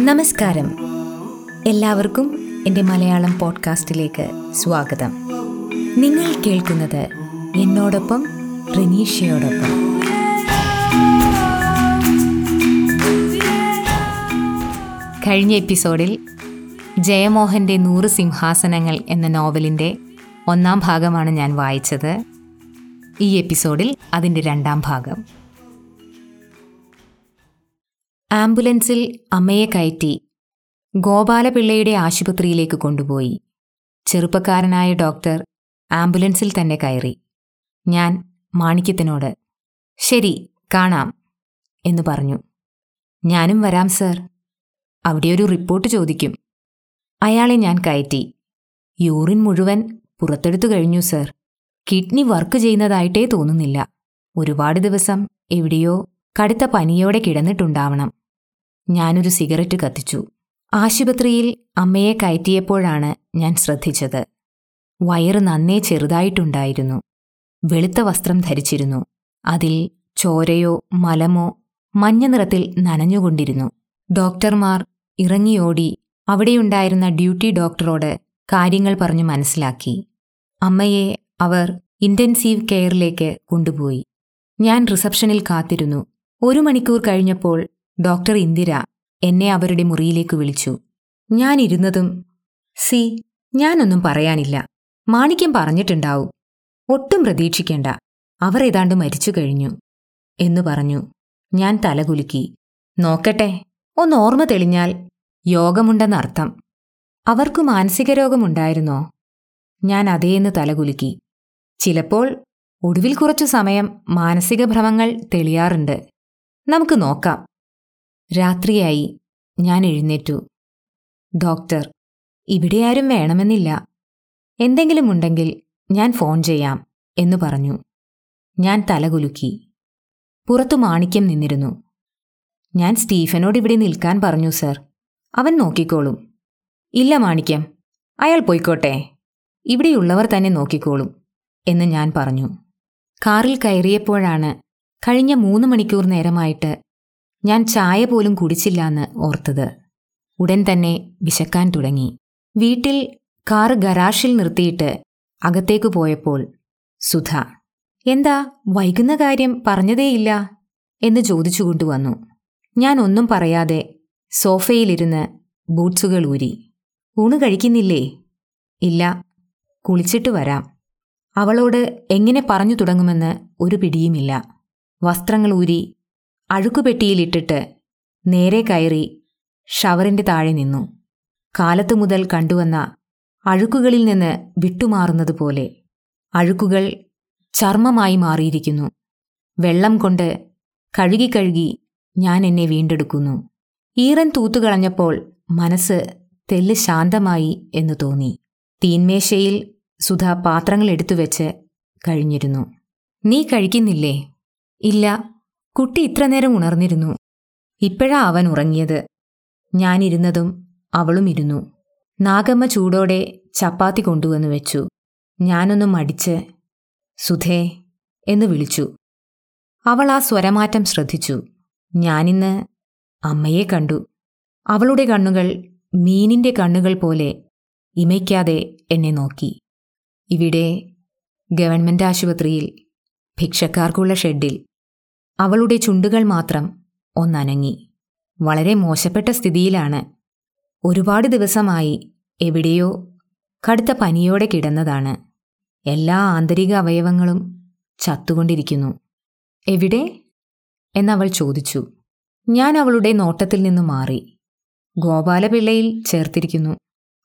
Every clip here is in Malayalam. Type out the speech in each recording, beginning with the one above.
നമസ്കാരം. എല്ലാവർക്കും എന്റെ മലയാളം പോഡ്കാസ്റ്റിലേക്ക് സ്വാഗതം. നിങ്ങൾ കേൾക്കുന്നത് എന്നോടൊപ്പം റിനീഷയോടൊപ്പം കഴിഞ്ഞ എപ്പിസോഡിൽ ജയമോഹന്റെ നൂറ് സിംഹാസനങ്ങൾ എന്ന നോവലിന്റെ ഒന്നാം ഭാഗമാണ് ഞാൻ വായിച്ചത്. ഈ എപ്പിസോഡിൽ അതിന്റെ രണ്ടാം ഭാഗം. ആംബുലൻസിൽ അമ്മയെ കയറ്റി ഗോപാലപിള്ളയുടെ ആശുപത്രിയിലേക്ക് കൊണ്ടുപോയി. ചെറുപ്പക്കാരനായ ഡോക്ടർ ആംബുലൻസിൽ തന്നെ കയറി. ഞാൻ മാണിക്യത്തിനോട് ശരി കാണാം എന്ന് പറഞ്ഞു. ഞാനും വരാം സർ. അവിടെ ഒരു റിപ്പോർട്ട് ചോദിക്കും. അയാളെ ഞാൻ കയറ്റി. യൂറിൻ മുഴുവൻ പുറത്തെടുത്തു കഴിഞ്ഞു സർ. കിഡ്നി വർക്ക് ചെയ്യുന്നതായിട്ടേ തോന്നുന്നില്ല. ഒരുപാട് ദിവസം എവിടെയോ കടുത്ത പനിയോടെ കിടന്നിട്ടുണ്ടാവണം. ഞാനൊരു സിഗരറ്റ് കത്തിച്ചു. ആശുപത്രിയിൽ അമ്മയെ കയറ്റിയപ്പോഴാണ് ഞാൻ ശ്രദ്ധിച്ചത്. വയറ് നന്നേ ചെറുതായിട്ടുണ്ടായിരുന്നു. വെളുത്ത വസ്ത്രം ധരിച്ചിരുന്നു. അതിൽ ചോരയോ മലമോ മഞ്ഞ നിറത്തിൽ നനഞ്ഞുകൊണ്ടിരുന്നു. ഡോക്ടർമാർ ഇറങ്ങിയോടി അവിടെയുണ്ടായിരുന്ന ഡ്യൂട്ടി ഡോക്ടറോട് കാര്യങ്ങൾ പറഞ്ഞു മനസ്സിലാക്കി. അമ്മയെ അവർ ഇന്റൻസീവ് കെയറിലേക്ക് കൊണ്ടുപോയി. ഞാൻ റിസപ്ഷനിൽ കാത്തിരുന്നു. ഒരു മണിക്കൂർ കഴിഞ്ഞപ്പോൾ ഡോക്ടർ ഇന്ദിര എന്നെ അവരുടെ മുറിയിലേക്ക് വിളിച്ചു. ഞാൻ ഇരുന്നതും സി ഞാനൊന്നും പറയാനില്ല. മാണിക്യം പറഞ്ഞിട്ടുണ്ടാവും. ഒട്ടും പ്രതീക്ഷിക്കേണ്ട. അവർ ഏതാണ്ട് മരിച്ചു കഴിഞ്ഞു. എന്നു പറഞ്ഞു. ഞാൻ തലകുലുക്കി. നോക്കട്ടെ ഒന്ന് ഓർമ്മ തെളിഞ്ഞാൽ യോഗമുണ്ടെന്നർത്ഥം അവർക്ക് മാനസിക രോഗമുണ്ടായിരുന്നോ? ഞാൻ അതേന്ന് തലകുലുക്കി. ചിലപ്പോൾ ഒടുവിൽ കുറച്ചു സമയം മാനസിക ഭ്രമങ്ങൾ തെളിയാറുണ്ട്. നമുക്ക് നോക്കാം. രാത്രിയായി. ഞാൻ എഴുന്നേറ്റു. ഡോക്ടർ ഇവിടെ ആരും വേണമെന്നില്ല. എന്തെങ്കിലും ഉണ്ടെങ്കിൽ ഞാൻ ഫോൺ ചെയ്യാം എന്നു പറഞ്ഞു. ഞാൻ തലകുലുക്കി പുറത്തു മാണിക്യം നിന്നിരുന്നു. ഞാൻ സ്റ്റീഫനോട് ഇവിടെ നിൽക്കാൻ പറഞ്ഞു സർ. അവൻ നോക്കിക്കോളും. ഇല്ല മാണിക്യം. അയാൾ പോയിക്കോട്ടെ. ഇവിടെയുള്ളവർ തന്നെ നോക്കിക്കോളും എന്ന് ഞാൻ പറഞ്ഞു. കാറിൽ കയറിയപ്പോഴാണ് കഴിഞ്ഞ മൂന്ന് മണിക്കൂർ നേരമായിട്ട് ഞാൻ ചായ പോലും കുടിച്ചില്ലാന്ന് ഓർത്തത്. ഉടൻ തന്നെ വിശക്കാൻ തുടങ്ങി. വീട്ടിൽ കാർ ഗരാഷിൽ നിർത്തിയിട്ട് അകത്തേക്ക് പോയപ്പോൾ സുധ എന്താ വൈകുന്ന കാര്യം പറഞ്ഞതേയില്ല? എന്ന് ചോദിച്ചുകൊണ്ടുവന്നു. ഞാൻ ഒന്നും പറയാതെ സോഫയിലിരുന്ന് ബൂട്ട്സുകൾ ഊരി ഊണ് കഴിക്കുന്നില്ലേ? ഇല്ല കുളിച്ചിട്ട് വരാം. അവളോട് എങ്ങനെ പറഞ്ഞു തുടങ്ങുമെന്ന് ഒരു പിടിയുമില്ല. വസ്ത്രങ്ങൾ ഊരി അഴുക്കുപെട്ടിയിലിട്ടിട്ട് നേരെ കയറി ഷവറിന്റെ താഴെ നിന്നു. കാലത്തു മുതൽ കണ്ടുവന്ന അഴുക്കുകളിൽ നിന്ന് വിട്ടുമാറുന്നതുപോലെ അഴുക്കുകൾ ചർമ്മമായി മാറിയിരിക്കുന്നു. വെള്ളം കൊണ്ട് കഴുകി കഴുകി ഞാൻ എന്നെ വീണ്ടെടുക്കുന്നു. ഈറൻ തൂത്തുകളഞ്ഞപ്പോൾ മനസ്സ് തെല്ല് ശാന്തമായി എന്ന് തോന്നി. തീന്മേശയിൽ സുധ പാത്രങ്ങൾ എടുത്തുവെച്ച് കഴിഞ്ഞിരുന്നു. നീ കഴിക്കുന്നില്ലേ? ഇല്ല. കുട്ടി ഇത്ര നേരം ഉണർന്നിരുന്നു. ഇപ്പോഴാ അവൻ ഉറങ്ങിയത്. ഞാനിരുന്നതും അവളും ഇരുന്നു. നാഗമ്മ ചൂടോടെ ചപ്പാത്തി കൊണ്ടുവന്നു വെച്ചു. ഞാനൊന്ന് മടിച്ച് സുധേ എന്ന് വിളിച്ചു. അവൾ ആ സ്വരമാറ്റം ശ്രദ്ധിച്ചു. ഞാനിന്ന് അമ്മയെ കണ്ടു. അവളുടെ കണ്ണുകൾ മീനിന്റെ കണ്ണുകൾ പോലെ ഇമയ്ക്കാതെ എന്നെ നോക്കി. ഇവിടെ ഗവൺമെന്റ് ആശുപത്രിയിൽ ഭിക്ഷക്കാർക്കുള്ള ഷെഡിൽ അവളുടെ ചുണ്ടുകൾ മാത്രം ഒന്നനങ്ങി. വളരെ മോശപ്പെട്ട സ്ഥിതിയിലാണ്. ഒരുപാട് ദിവസമായി എവിടെയോ കടുത്ത പനിയോടെ കിടന്നതാണ്. എല്ലാ ആന്തരിക അവയവങ്ങളും ചത്തുകൊണ്ടിരിക്കുന്നു. എവിടെ? എന്നവൾ ചോദിച്ചു. ഞാൻ അവളുടെ നോട്ടത്തിൽ നിന്നു മാറി. ഗോപാലപിള്ളയിൽ ചേർത്തിരിക്കുന്നു.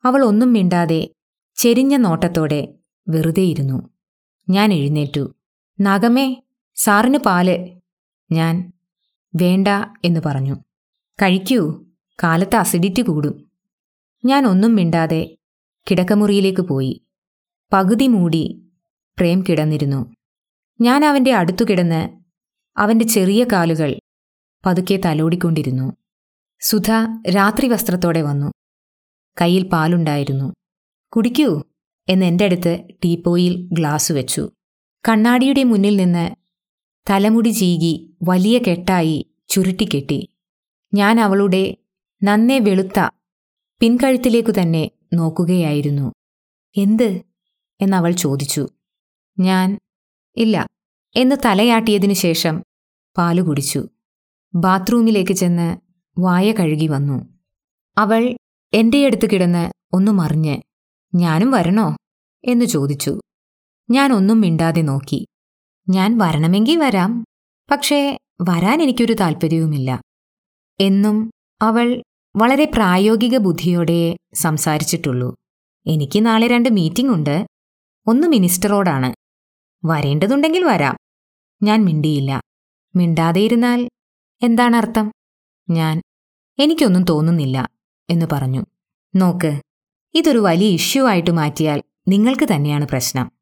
അവൾ ഒന്നും മിണ്ടാതെ ചെരിഞ്ഞ നോട്ടത്തോടെ വെറുതെയിരുന്നു. ഞാൻ എഴുന്നേറ്റു. നഗമേ സാറിന് പാൽ ഞാൻ വേണ്ട എന്ന് പറഞ്ഞു. കഴിക്കൂ കാലത്ത് അസിഡിറ്റി കൂടും. ഞാൻ ഒന്നും മിണ്ടാതെ കിടക്കമുറിയിലേക്ക് പോയി. പകുതി മൂടി പ്രേം കിടന്നിരുന്നു. ഞാൻ അവന്റെ അടുത്തു കിടന്ന് അവന്റെ ചെറിയ കാലുകൾ പതുക്കെ തലോടിക്കൊണ്ടിരുന്നു. സുധ രാത്രി വസ്ത്രത്തോടെ വന്നു. കയ്യിൽ പാലുണ്ടായിരുന്നു. കുടിക്കൂ എന്ന് എന്റെ അടുത്ത് ടീപ്പോയിൽ ഗ്ലാസ് വെച്ചു. കണ്ണാടിയുടെ മുന്നിൽ നിന്ന് തലമുടി ചീകി വലിയ കെട്ടായി ചുരുട്ടിക്കെട്ടി ഞാൻ അവളുടെ നന്നേ വെളുത്ത പിൻകഴുത്തിലേക്കു തന്നെ നോക്കുകയായിരുന്നു. എന്ത്? എന്നവൾ ചോദിച്ചു. ഞാൻ ഇല്ല എന്ന് തലയാട്ടിയതിനു ശേഷം പാലു കുടിച്ചു. ബാത്റൂമിലേക്ക് ചെന്ന് വായ കഴുകി വന്നു. അവൾ എന്റെ അടുത്ത് കിടന്ന് ഒന്നു മറിഞ്ഞ് ഞാനും വരണോ? എന്ന് ചോദിച്ചു. ഞാൻ ഒന്നും മിണ്ടാതെ നോക്കി. ഞാൻ വരണമെങ്കിൽ വരാം. പക്ഷേ വരാൻ എനിക്കൊരു താല്പര്യവുമില്ല എന്നും അവൾ വളരെ പ്രായോഗിക ബുദ്ധിയോടെ സംസാരിച്ചിട്ടുള്ളൂ. എനിക്ക് നാളെ രണ്ട് മീറ്റിംഗ് ഉണ്ട്. ഒന്ന് മിനിസ്റ്ററോടാണ്. വരേണ്ടതുണ്ടെങ്കിൽ വരാം. ഞാൻ മിണ്ടിയില്ല. മിണ്ടാതെയിരുന്നാൽ എന്താണർത്ഥം? ഞാൻ എനിക്കൊന്നും തോന്നുന്നില്ല എന്ന് പറഞ്ഞു. നോക്ക് ഇതൊരു വലിയ ഇഷ്യൂ ആയിട്ട് മാറ്റിയാൽ നിങ്ങൾക്ക് തന്നെയാണ് പ്രശ്നം.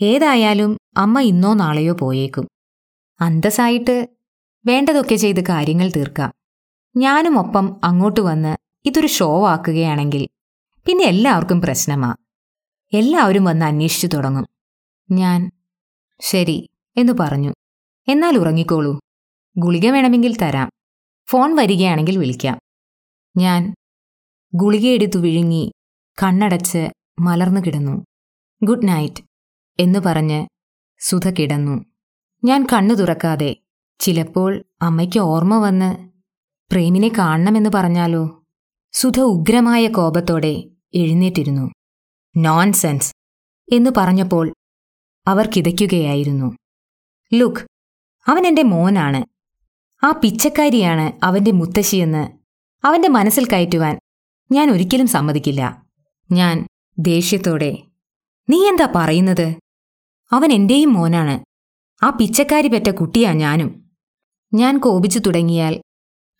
ഏതായാലും അമ്മ ഇന്നോ നാളെയോ പോയേക്കും. അന്തസ്സായിട്ട് വേണ്ടതൊക്കെ ചെയ്ത് കാര്യങ്ങൾ തീർക്കാം. ഞാനും ഒപ്പം അങ്ങോട്ട് വന്ന് ഇതൊരു ഷോ ആക്കുകയാണെങ്കിൽ പിന്നെ എല്ലാവർക്കും പ്രശ്നമാ. എല്ലാവരും വന്ന് അന്വേഷിച്ചു തുടങ്ങും. ഞാൻ ശരി എന്നു പറഞ്ഞു. എന്നാൽ ഉറങ്ങിക്കോളൂ. ഗുളിക വേണമെങ്കിൽ തരാം. ഫോൺ വരികയാണെങ്കിൽ വിളിക്കാം. ഞാൻ ഗുളികയെടുത്തു വിഴുങ്ങി കണ്ണടച്ച് മലർന്നു കിടന്നു. Good night. എന്നു പറഞ്ഞ് സുധ കിടന്നു. ഞാൻ കണ്ണു തുറക്കാതെ ചിലപ്പോൾ അമ്മയ്ക്ക് ഓർമ്മ വന്ന് പ്രേമിനെ കാണണമെന്ന് പറഞ്ഞാലോ? സുധ ഉഗ്രമായ കോപത്തോടെ എഴുന്നേറ്റിരുന്നു. നോൺസെൻസ് എന്നു പറഞ്ഞപ്പോൾ അവർ കിതയ്ക്കുകയായിരുന്നു. ലുക്ക് അവൻ എന്റെ മോനാണ്. ആ പിച്ചക്കാരിയാണ് അവന്റെ മുത്തശ്ശിയെന്ന് അവന്റെ മനസ്സിൽ കയറ്റുവാൻ ഞാൻ ഒരിക്കലും സമ്മതിക്കില്ല. ഞാൻ ദേഷ്യത്തോടെ നീ എന്താ പറയുന്നത്? അവൻ എന്റെയും മോനാണ്. ആ പിച്ചക്കാരി പെറ്റ കുട്ടിയാ ഞാനും. ഞാൻ കോപിച്ചു തുടങ്ങിയാൽ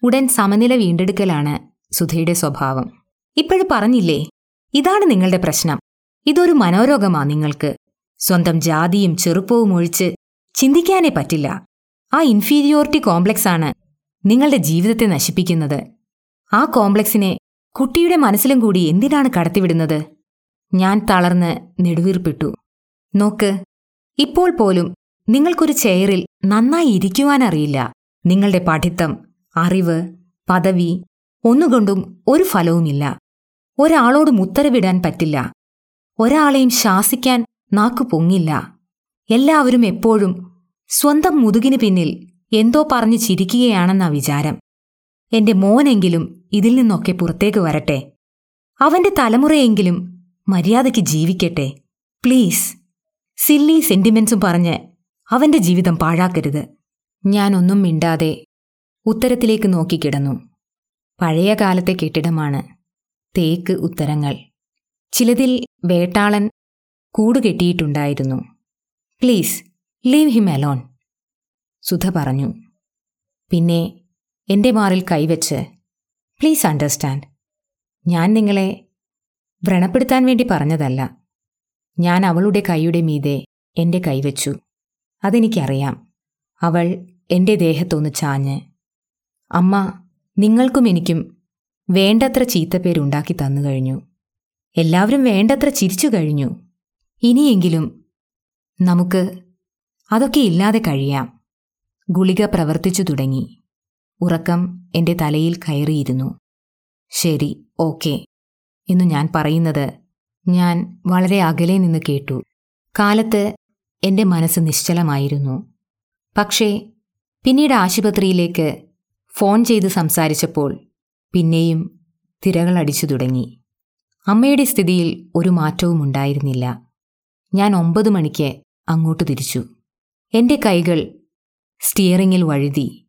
ഉടൻ സമനില വീണ്ടെടുക്കലാണ് സുധയുടെ സ്വഭാവം. ഇപ്പോഴും പറഞ്ഞില്ലേ ഇതാണ് നിങ്ങളുടെ പ്രശ്നം. ഇതൊരു മനോരോഗമാ നിങ്ങൾക്ക്. സ്വന്തം ജാതിയും ചെറുപ്പവും ഒഴിച്ച് ചിന്തിക്കാനേ പറ്റില്ല. ആ ഇൻഫീരിയോറിറ്റി കോംപ്ലക്സ് ആണ് നിങ്ങളുടെ ജീവിതത്തെ നശിപ്പിക്കുന്നത്. ആ കോംപ്ലക്സിനെ കുട്ടിയുടെ മനസ്സിലും കൂടി എന്തിനാണ് കടത്തിവിടുന്നത്? ഞാൻ തളർന്ന് നെടുവീർപ്പിട്ടു. നോക്ക് ഇപ്പോൾ പോലും നിങ്ങൾക്കൊരു ചെയറിൽ നന്നായി ഇരിക്കുവാനറിയില്ല. നിങ്ങളുടെ പഠിത്തം അറിവ് പദവി ഒന്നുകൊണ്ടും ഒരു ഫലവുമില്ല. ഒരാളോടും ഉത്തരവിടാൻ പറ്റില്ല. ഒരാളെയും ശാസിക്കാൻ നാക്കു പൊങ്ങില്ല. എല്ലാവരും എപ്പോഴും സ്വന്തം മുതുകിന് പിന്നിൽ എന്തോ പറഞ്ഞു ചിരിക്കുകയാണെന്നാ വിചാരം. എന്റെ മോനെങ്കിലും ഇതിൽ നിന്നൊക്കെ പുറത്തേക്ക് വരട്ടെ. അവന്റെ തലമുറയെങ്കിലും മര്യാദയ്ക്ക് ജീവിക്കട്ടെ. പ്ലീസ്. സില്ലി സെന്റിമെന്റ്സും പറഞ്ഞ് അവന്റെ ജീവിതം പാഴാക്കരുത്. ഞാനൊന്നും മിണ്ടാതെ ഉത്തരത്തിലേക്ക് നോക്കിക്കിടന്നു. പഴയ കാലത്തെ കെട്ടിടമാണ്. തേക്ക് ഉത്തരങ്ങൾ. ചിലതിൽ വേട്ടാളൻ കൂടുകെട്ടിയിട്ടുണ്ടായിരുന്നു please leave him alone Sudha പറഞ്ഞു. പിന്നെ എന്റെ മാറിൽ കൈവച്ച് പ്ലീസ് അണ്ടർസ്റ്റാൻഡ് ഞാൻ നിങ്ങളെ വ്രണപ്പെടുത്താൻ വേണ്ടി പറഞ്ഞതല്ല. ഞാൻ അവളുടെ കൈയുടെ മീതെ എന്റെ കൈവച്ചു അതെനിക്കറിയാം. അവൾ എന്റെ ദേഹത്തൊന്ന് ചാഞ്ഞ് അമ്മ നിങ്ങൾക്കും എനിക്കും വേണ്ടത്ര ചീത്തപ്പേരുണ്ടാക്കി തന്നു കഴിഞ്ഞു. എല്ലാവരും വേണ്ടത്ര ചിരിച്ചു കഴിഞ്ഞു. ഇനിയെങ്കിലും നമുക്ക് അതൊക്കെ ഇല്ലാതെ കഴിയാം. ഗുളിക പ്രവർത്തിച്ചു തുടങ്ങി. ഉറക്കം എന്റെ തലയിൽ കയറിയിരുന്നു. ശരി ഓക്കെ എന്നു ഞാൻ പറയുന്നത് ഞാൻ വളരെ അകലെ നിന്ന് കേട്ടു. കാലത്ത് എന്റെ മനസ്സ് നിശ്ചലമായിരുന്നു. പക്ഷേ പിന്നീട് ആശുപത്രിയിലേക്ക് ഫോൺ ചെയ്ത് സംസാരിച്ചപ്പോൾ പിന്നെയും തിരകളടിച്ചു തുടങ്ങി. അമ്മയുടെ സ്ഥിതിയിൽ ഒരു മാറ്റവും ഉണ്ടായിരുന്നില്ല. ഞാൻ ഒമ്പത് മണിക്ക് അങ്ങോട്ട് തിരിച്ചു. എന്റെ കൈകൾ സ്റ്റിയറിങ്ങിൽ വഴുതി.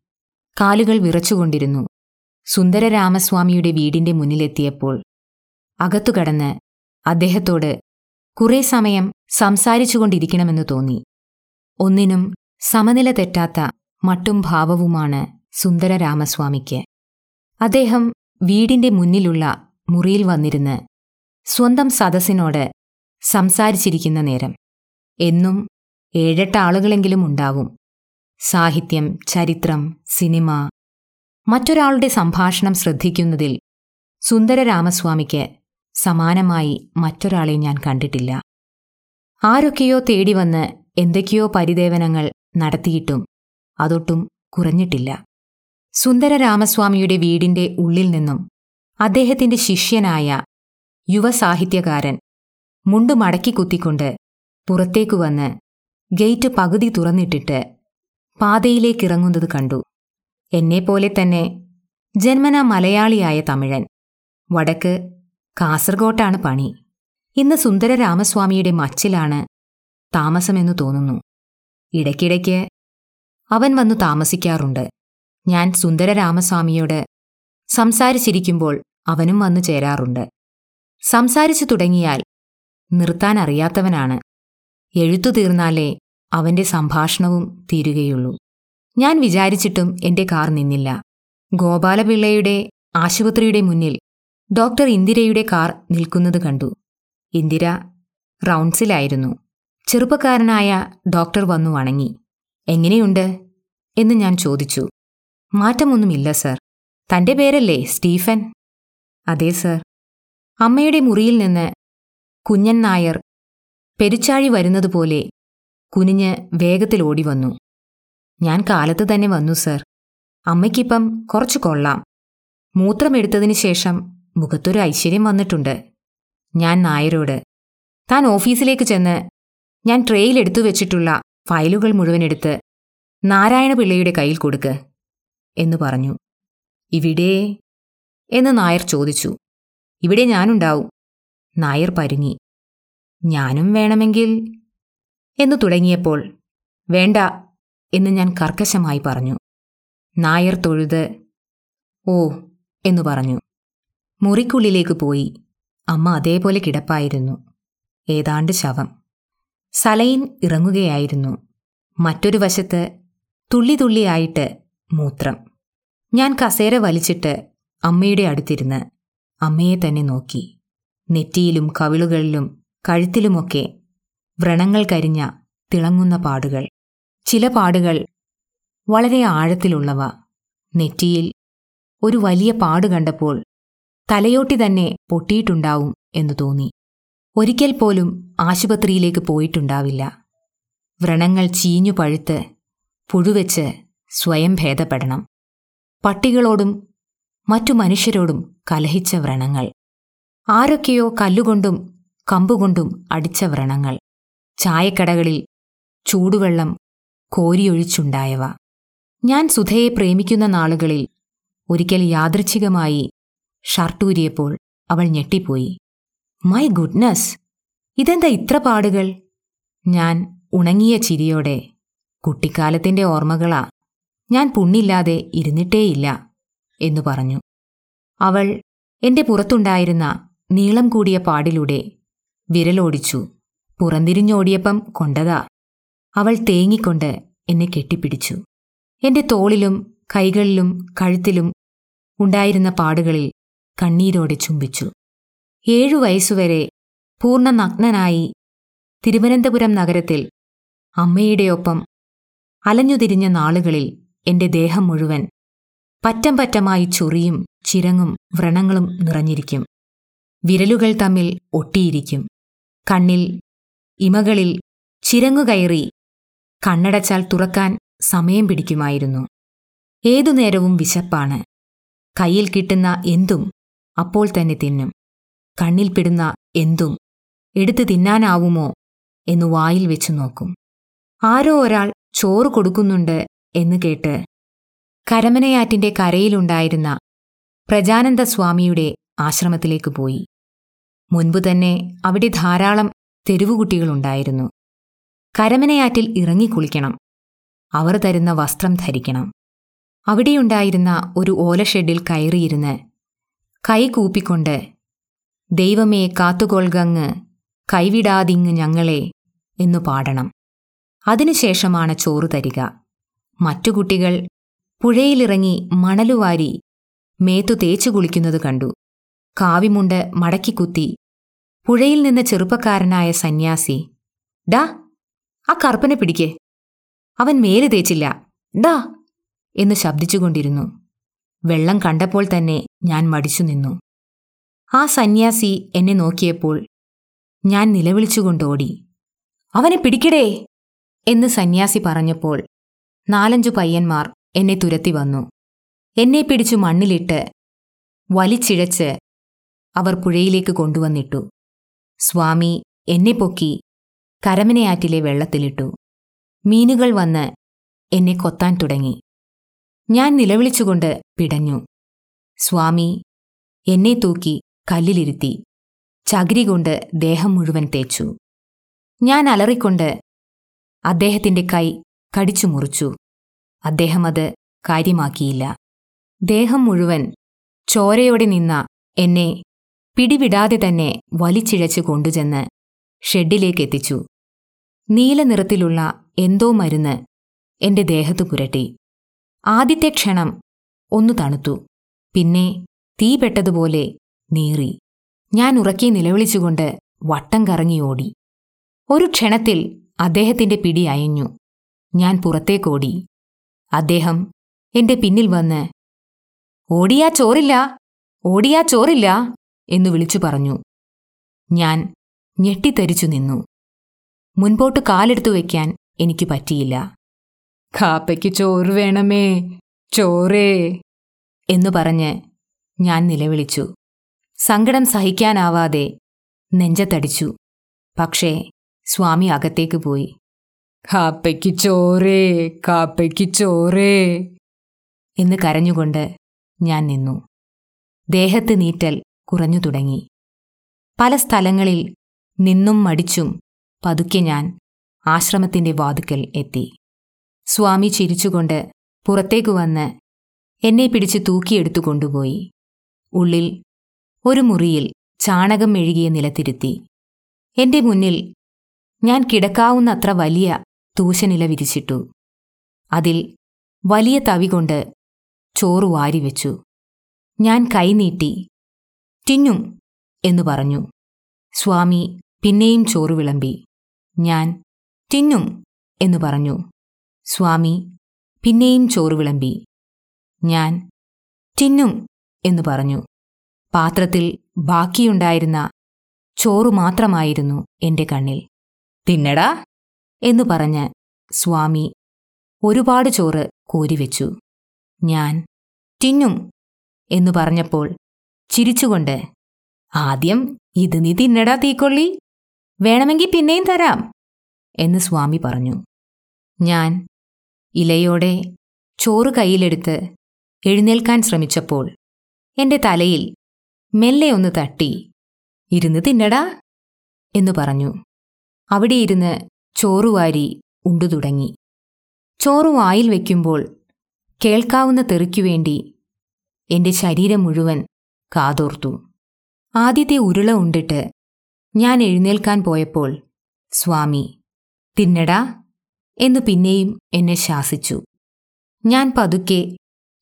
കാലുകൾ വിറച്ചുകൊണ്ടിരുന്നു. സുന്ദരരാമസ്വാമിയുടെ വീടിന്റെ മുന്നിലെത്തിയപ്പോൾ അകത്തു കടന്ന് അദ്ദേഹത്തോട് കുറേ സമയം സംസാരിച്ചുകൊണ്ടിരിക്കണമെന്ന് തോന്നി. ഒന്നിനും സമനില തെറ്റാത്ത മട്ടും ഭാവവുമാണ് സുന്ദരരാമസ്വാമിക്ക്. അദ്ദേഹം വീടിന്റെ മുന്നിലുള്ള മുറിയിൽ വന്നിരുന്ന് സ്വന്തം സദസ്സിനോട് സംസാരിച്ചിരിക്കുന്ന നേരം. എന്നും ഏഴെട്ട് ആളുകളെങ്കിലും ഉണ്ടാവും. സാഹിത്യം ചരിത്രം സിനിമ മറ്റൊരാളുടെ സംഭാഷണം ശ്രദ്ധിക്കുന്നതിൽ സുന്ദരരാമസ്വാമിക്ക് സമാനമായി മറ്റൊരാളെ ഞാൻ കണ്ടിട്ടില്ല. ആരൊക്കെയോ തേടി വന്ന് എന്തൊക്കെയോ പരിദേവനങ്ങൾ നടത്തിയിട്ടും അതൊട്ടും കുറഞ്ഞിട്ടില്ല. സുന്ദര രാമസ്വാമിയുടെ വീടിന്റെ ഉള്ളിൽ നിന്നും അദ്ദേഹത്തിന്റെ ശിഷ്യനായ യുവസാഹിത്യകാരൻ മുണ്ടു മടക്കി കുത്തിക്കൊണ്ട് പുറത്തേക്കു വന്ന് ഗേറ്റ് പകുതി തുറന്നിട്ടിട്ട് പാതയിലേക്കിറങ്ങുന്നത് കണ്ടു. എന്നെപ്പോലെ തന്നെ ജന്മന മലയാളിയായ തമിഴൻ. വടക്ക് കാസർഗോട്ടാണ് പണി. ഇന്ന് സുന്ദരരാമസ്വാമിയുടെ മച്ചിലാണ് താമസമെന്നു തോന്നുന്നു. ഇടയ്ക്കിടയ്ക്ക് അവൻ വന്നു താമസിക്കാറുണ്ട്. ഞാൻ സുന്ദര രാമസ്വാമിയോട് സംസാരിച്ചിരിക്കുമ്പോൾ അവനും വന്നു ചേരാറുണ്ട്. സംസാരിച്ചു തുടങ്ങിയാൽ നിർത്താൻ അറിയാത്തവനാണ് എഴുത്തു തീർന്നാലേ അവന്റെ സംഭാഷണവും തീരുകയുള്ളൂ. ഞാൻ വിചാരിച്ചിട്ടും എന്റെ കാർ നിന്നില്ല. ഗോപാലപിള്ളയുടെ ആശുപത്രിയുടെ മുന്നിൽ ഡോക്ടർ ഇന്ദിരയുടെ കാർ നിൽക്കുന്നത് കണ്ടു. ഇന്ദിര റൗണ്ട്സിലായിരുന്നു ചെറുപ്പക്കാരനായ ഡോക്ടർ വന്നു വണങ്ങി. എങ്ങനെയുണ്ട്? എന്ന് ഞാൻ ചോദിച്ചു. മാറ്റമൊന്നുമില്ല സർ. തന്റെ പേരല്ലേ സ്റ്റീഫൻ? അതെ സർ. അമ്മയുടെ മുറിയിൽ നിന്ന് കുഞ്ഞൻ നായർ പെരുച്ചാഴി വരുന്നതുപോലെ കുനിഞ്ഞ് വേഗത്തിൽ ഓടി വന്നു ഞാൻ കാലത്ത് തന്നെ വന്നു സർ. അമ്മയ്ക്കിപ്പം കുറച്ചു കൊള്ളാം. മൂത്രമെടുത്തതിന് ശേഷം മുഖത്തൊരു ഐശ്വര്യം വന്നിട്ടുണ്ട്. ഞാൻ നായരോട് താൻ ഓഫീസിലേക്ക് ചെന്ന് ഞാൻ ട്രേയിൽ എടുത്തു വെച്ചിട്ടുള്ള ഫയലുകൾ മുഴുവൻ എടുത്ത് നാരായണപിള്ളയുടെ കയ്യിൽ കൊടുക്ക് എന്ന് പറഞ്ഞു. ഇവിടെ എന്ന് നായർ ചോദിച്ചു. ഇവിടെ ഞാനുണ്ടാവും. നായർ പരുങ്ങി. ഞാനും വേണമെങ്കിൽ എന്ന് തുടങ്ങിയപ്പോൾ വേണ്ട എന്ന് ഞാൻ കർക്കശമായി പറഞ്ഞു. നായർ തൊഴുത് ഓ എന്ന് പറഞ്ഞു. മുറിക്കുള്ളിലേക്ക് പോയി. അമ്മ അതേപോലെ കിടപ്പായിരുന്നു. ഏതാണ്ട് ശവം. സലൈൻ ഇറങ്ങുകയായിരുന്നു. മറ്റൊരു വശത്ത് തുള്ളി തുള്ളിയായിട്ട് മൂത്രം. ഞാൻ കസേര വലിച്ചിട്ട് അമ്മയുടെ അടുത്തിരുന്ന് അമ്മയെ തന്നെ നോക്കി. നെറ്റിയിലും കവിളുകളിലും കഴുത്തിലുമൊക്കെ വ്രണങ്ങൾ കരിഞ്ഞ തിളങ്ങുന്ന പാടുകൾ. ചില പാടുകൾ വളരെ ആഴത്തിലുള്ളവ. നെറ്റിയിൽ ഒരു വലിയ പാട് കണ്ടപ്പോൾ തലയോട്ടി തന്നെ പൊട്ടിയിട്ടുണ്ടാവും എന്നു തോന്നി. ഒരിക്കൽ പോലും ആശുപത്രിയിലേക്ക് പോയിട്ടുണ്ടാവില്ല. വ്രണങ്ങൾ ചീഞ്ഞു പഴുത്ത് പുഴുവെച്ച് സ്വയം ഭേദപ്പെടണം. പട്ടികളോടും മറ്റു മനുഷ്യരോടും കലഹിച്ച വ്രണങ്ങൾ. ആരൊക്കെയോ കല്ലുകൊണ്ടും കമ്പുകൊണ്ടും അടിച്ച വ്രണങ്ങൾ. ചായക്കടകളിൽ ചൂടുവെള്ളം കോരിയൊഴിച്ചുണ്ടായവ. ഞാൻ സുധയെ പ്രേമിക്കുന്ന നാളുകളിൽ ഒരിക്കൽ യാദൃച്ഛികമായി ഷർട്ടൂരിയപ്പോൾ അവൾ ഞെട്ടിപ്പോയി. മൈ ഗുഡ്നസ് ഇതെന്താ ഇത്ര പാടുകൾ? ഞാൻ ഉണങ്ങിയ ചിരിയോടെ കുട്ടിക്കാലത്തിന്റെ ഓർമ്മകളാ. ഞാൻ പുണ്ണില്ലാതെ ഇരുന്നിട്ടേയില്ല എന്നു പറഞ്ഞു. അവൾ എന്റെ പുറത്തുണ്ടായിരുന്ന നീളം കൂടിയ പാടിലൂടെ വിരലോടിച്ചു പുറന്തിരിഞ്ഞോടിയപ്പം കൊണ്ടതാ. അവൾ തേങ്ങിക്കൊണ്ട് എന്നെ കെട്ടിപ്പിടിച്ചു. എന്റെ തോളിലും കൈകളിലും കഴുത്തിലും ഉണ്ടായിരുന്ന പാടുകളിൽ കണ്ണീരോടെ ചുംബിച്ചു. ഏഴു വയസ്സുവരെ പൂർണ നഗ്നനായി തിരുവനന്തപുരം നഗരത്തിൽ അമ്മയുടെയൊപ്പം അലഞ്ഞുതിരിഞ്ഞ നാളുകളിൽ എന്റെ ദേഹം മുഴുവൻ പറ്റം പറ്റമായി ചൊറിയും ചിരങ്ങും വ്രണങ്ങളും നിറഞ്ഞിരിക്കും. വിരലുകൾ തമ്മിൽ ഒട്ടിയിരിക്കും. കണ്ണിൽ ഇമകളിൽ ചിരങ്ങുകയറി കണ്ണടച്ചാൽ തുറക്കാൻ സമയം പിടിക്കുമായിരുന്നു. ഏതു നേരവും വിശപ്പാണ്. കയ്യിൽ കിട്ടുന്ന എന്തും അപ്പോൾ തന്നെ തിന്നും. കണ്ണിൽപ്പെടുന്ന എന്തും എടുത്തു തിന്നാനാവുമോ എന്ന് വായിൽ വെച്ചു നോക്കും. ആരോ ഒരാൾ ചോറ് കൊടുക്കുന്നുണ്ട് എന്ന് കേട്ട് കരമനയാറ്റിന്റെ കരയിലുണ്ടായിരുന്ന പ്രജാനന്ദ സ്വാമിയുടെ ആശ്രമത്തിലേക്ക് പോയി. മുൻപു തന്നെ അവിടെ ധാരാളം തെരുവുകുട്ടികളുണ്ടായിരുന്നു. കരമനയാറ്റിൽ ഇറങ്ങിക്കുളിക്കണം അവർ തരുന്ന വസ്ത്രം ധരിക്കണം. അവിടെയുണ്ടായിരുന്ന ഒരു ഓല ഷെഡിൽ കയറിയിരുന്ന് കൈ കൂപ്പിക്കൊണ്ട് ദൈവമേ കാത്തുകൊൾകങ്ങ് കൈവിടാതിങ്ങ് ഞങ്ങളെ എന്നു പാടണം. അതിനുശേഷമാണ് ചോറ് തരിക. മറ്റു കുട്ടികൾ പുഴയിലിറങ്ങി മണലുവാരി മേത്തു തേച്ചു കുളിക്കുന്നത് കണ്ടു. കാവിമുണ്ട് മടക്കിക്കുത്തി പുഴയിൽ നിന്ന് ചെറുപ്പക്കാരനായ സന്യാസി ഡാ ആ കറുപ്പനെ പിടിക്കേ. അവൻ മേൽ തേച്ചില്ല. ഡാ എന്ന് ശബ്ദിച്ചുകൊണ്ടിരുന്നു. വെള്ളം കണ്ടപ്പോൾ തന്നെ ഞാൻ മടിച്ചു നിന്നു. ആ സന്യാസി എന്നെ നോക്കിയപ്പോൾ ഞാൻ നിലവിളിച്ചുകൊണ്ടോടി അവനെ പിടിക്കടേ എന്ന് സന്യാസി പറഞ്ഞപ്പോൾ നാലഞ്ചു പയ്യന്മാർ എന്നെ തുരത്തി വന്നു. എന്നെ പിടിച്ചു മണ്ണിലിട്ട് വലിച്ചിഴച്ച് അവർ പുഴയിലേക്ക് കൊണ്ടുവന്നിട്ടു. സ്വാമി എന്നെ പൊക്കി കരമനയാറ്റിലെ വെള്ളത്തിലിട്ടു. മീനുകൾ വന്ന് എന്നെ കൊത്താൻ തുടങ്ങി. ഞാൻ നിലവിളിച്ചുകൊണ്ട് പിടഞ്ഞു. സ്വാമി എന്നെ തൂക്കി കല്ലിലിരുത്തി. ചകിരി കൊണ്ട് ദേഹം മുഴുവൻ തേച്ചു. ഞാൻ അലറിക്കൊണ്ട് അദ്ദേഹത്തിന്റെ കൈ കടിച്ചു മുറിച്ചു. അദ്ദേഹം അത് കാര്യമാക്കിയില്ല. ദേഹം മുഴുവൻ ചോരയോടെ നിന്ന എന്നെ പിടിവിടാതെ തന്നെ വലിച്ചിഴച്ച് കൊണ്ടുചെന്ന് ഷെഡിലേക്ക് എത്തിച്ചു. നീല നിറത്തിലുള്ള എന്തോ മരുന്ന് എന്റെ ദേഹത്തു പുരട്ടി. ആദ്യത്തെ ക്ഷണം ഒന്നു തണുത്തു. പിന്നെ തീ പെട്ടതുപോലെ നീറി. ഞാൻ ഉറക്കി നിലവിളിച്ചുകൊണ്ട് വട്ടം കറങ്ങിയോടി ഒരു ക്ഷണത്തിൽ അദ്ദേഹത്തിന്റെ പിടി അയഞ്ഞു. ഞാൻ പുറത്തേക്കോടി അദ്ദേഹം എന്റെ പിന്നിൽ വന്ന് ഓടിയാ ചോറില്ല ഓടിയാ ചോറില്ല എന്നു വിളിച്ചു പറഞ്ഞു. ഞാൻ ഞെട്ടിത്തരിച്ചു നിന്നു. മുൻപോട്ട് കാലെടുത്തു വയ്ക്കാൻ എനിക്ക് പറ്റിയില്ല. കാപ്പയ്ക്ക് ചോറ് വേണമേ. ചോറേ. എന്നു പറഞ്ഞ് ഞാൻ നിലവിളിച്ചു. സങ്കടം സഹിക്കാനാവാതെ നെഞ്ചത്തടിച്ചു. പക്ഷേ സ്വാമി അകത്തേക്ക് പോയി. കാപ്പയ്ക്ക് ചോറേ കാപ്പയ്ക്ക് ചോറേ. എന്ന് കരഞ്ഞുകൊണ്ട് ഞാൻ നിന്നു. ദേഹത്ത് നീറ്റൽ കുറഞ്ഞു തുടങ്ങി. പല സ്ഥലങ്ങളിൽ നിന്നും മടിച്ചും പതുക്കെ ഞാൻ ആശ്രമത്തിന്റെ വാതുക്കൽ എത്തി. സ്വാമി ചിരിച്ചുകൊണ്ട് പുറത്തേക്കു വന്ന് എന്നെ പിടിച്ച് തൂക്കിയെടുത്തു കൊണ്ടുപോയി. ഉള്ളിൽ ഒരു മുറിയിൽ ചാണകം മെഴുകിയ നിലത്തിരുത്തി. എന്റെ മുന്നിൽ ഞാൻ കിടക്കാവുന്നത്ര വലിയ തൂശനില വിരിച്ചിട്ടു. അതിൽ വലിയ തവി കൊണ്ട് ചോറ് വാരിവെച്ചു ഞാൻ കൈനീട്ടി തിന്നും എന്നു പറഞ്ഞു. സ്വാമി പിന്നെയും ചോറ് വിളമ്പി. ഞാൻ തിന്നും എന്നു പറഞ്ഞു. സ്വാമി പിന്നെയും ചോറ് വിളമ്പി. ഞാൻ തിന്നും എന്നു പറഞ്ഞു. പാത്രത്തിൽ ബാക്കിയുണ്ടായിരുന്ന ചോറു മാത്രമായിരുന്നു എന്റെ കണ്ണിൽ. തിന്നടാ എന്നു പറഞ്ഞ് സ്വാമി ഒരുപാട് ചോറ് കോരിവെച്ചു. ഞാൻ തിന്നും എന്നു പറഞ്ഞപ്പോൾ ചിരിച്ചുകൊണ്ട് ആദ്യം ഇത് നീ തിന്നടാ തീക്കൊള്ളി. വേണമെങ്കിൽ പിന്നെയും തരാം എന്ന് സ്വാമി പറഞ്ഞു. ഞാൻ ഇലയോടെ ചോറ് കയ്യിലെടുത്ത് എഴുന്നേൽക്കാൻ ശ്രമിച്ചപ്പോൾ എന്റെ തലയിൽ മെല്ലെ ഒന്ന് തട്ടി ഇരുന്ന് തിന്നടാ എന്നു പറഞ്ഞു. അവിടെ ഇരുന്ന് ചോറുവാരി ഉണ്ടു തുടങ്ങി. ചോറ് വായിൽ വയ്ക്കുമ്പോൾ കേൾക്കാവുന്ന തെറിക്കുവേണ്ടി എന്റെ ശരീരം മുഴുവൻ കാതോർത്തു. ആദ്യത്തെ ഉരുള ഉണ്ടിട്ട് ഞാൻ എഴുന്നേൽക്കാൻ പോയപ്പോൾ സ്വാമി തിന്നടാ എന്നു പിന്നെയും എന്നെ ശാസിച്ചു. ഞാൻ പതുക്കെ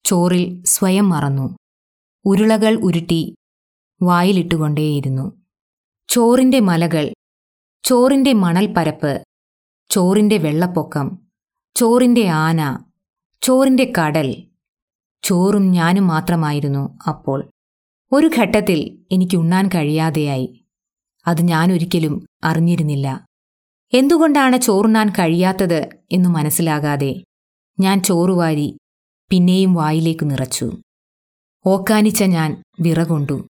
ചോറിൽ സ്വയം മറന്നു. ഉരുളകൾ ഉരുട്ടി വായിലിട്ടുകൊണ്ടേയിരുന്നു. ചോറിന്റെ മലകൾ ചോറിന്റെ മണൽപ്പരപ്പ് ചോറിന്റെ വെള്ളപ്പൊക്കം ചോറിന്റെ ആന ചോറിന്റെ കടൽ ചോറും ഞാനും മാത്രമായിരുന്നു അപ്പോൾ. ഒരു ഘട്ടത്തിൽ എനിക്ക് ഉണ്ണാൻ കഴിയാതെയായി. അത് ഞാനൊരിക്കലും അറിഞ്ഞിരുന്നില്ല. എന്തുകൊണ്ടാണ് ചോറുണ്ണാൻ കഴിയാത്തത് എന്നു മനസ്സിലാകാതെ ഞാൻ ചോറുവാരി പിന്നെയും വായിലേക്ക് നിറച്ചു. ഓക്കാനിച്ച ഞാൻ വിറകൊണ്ടു.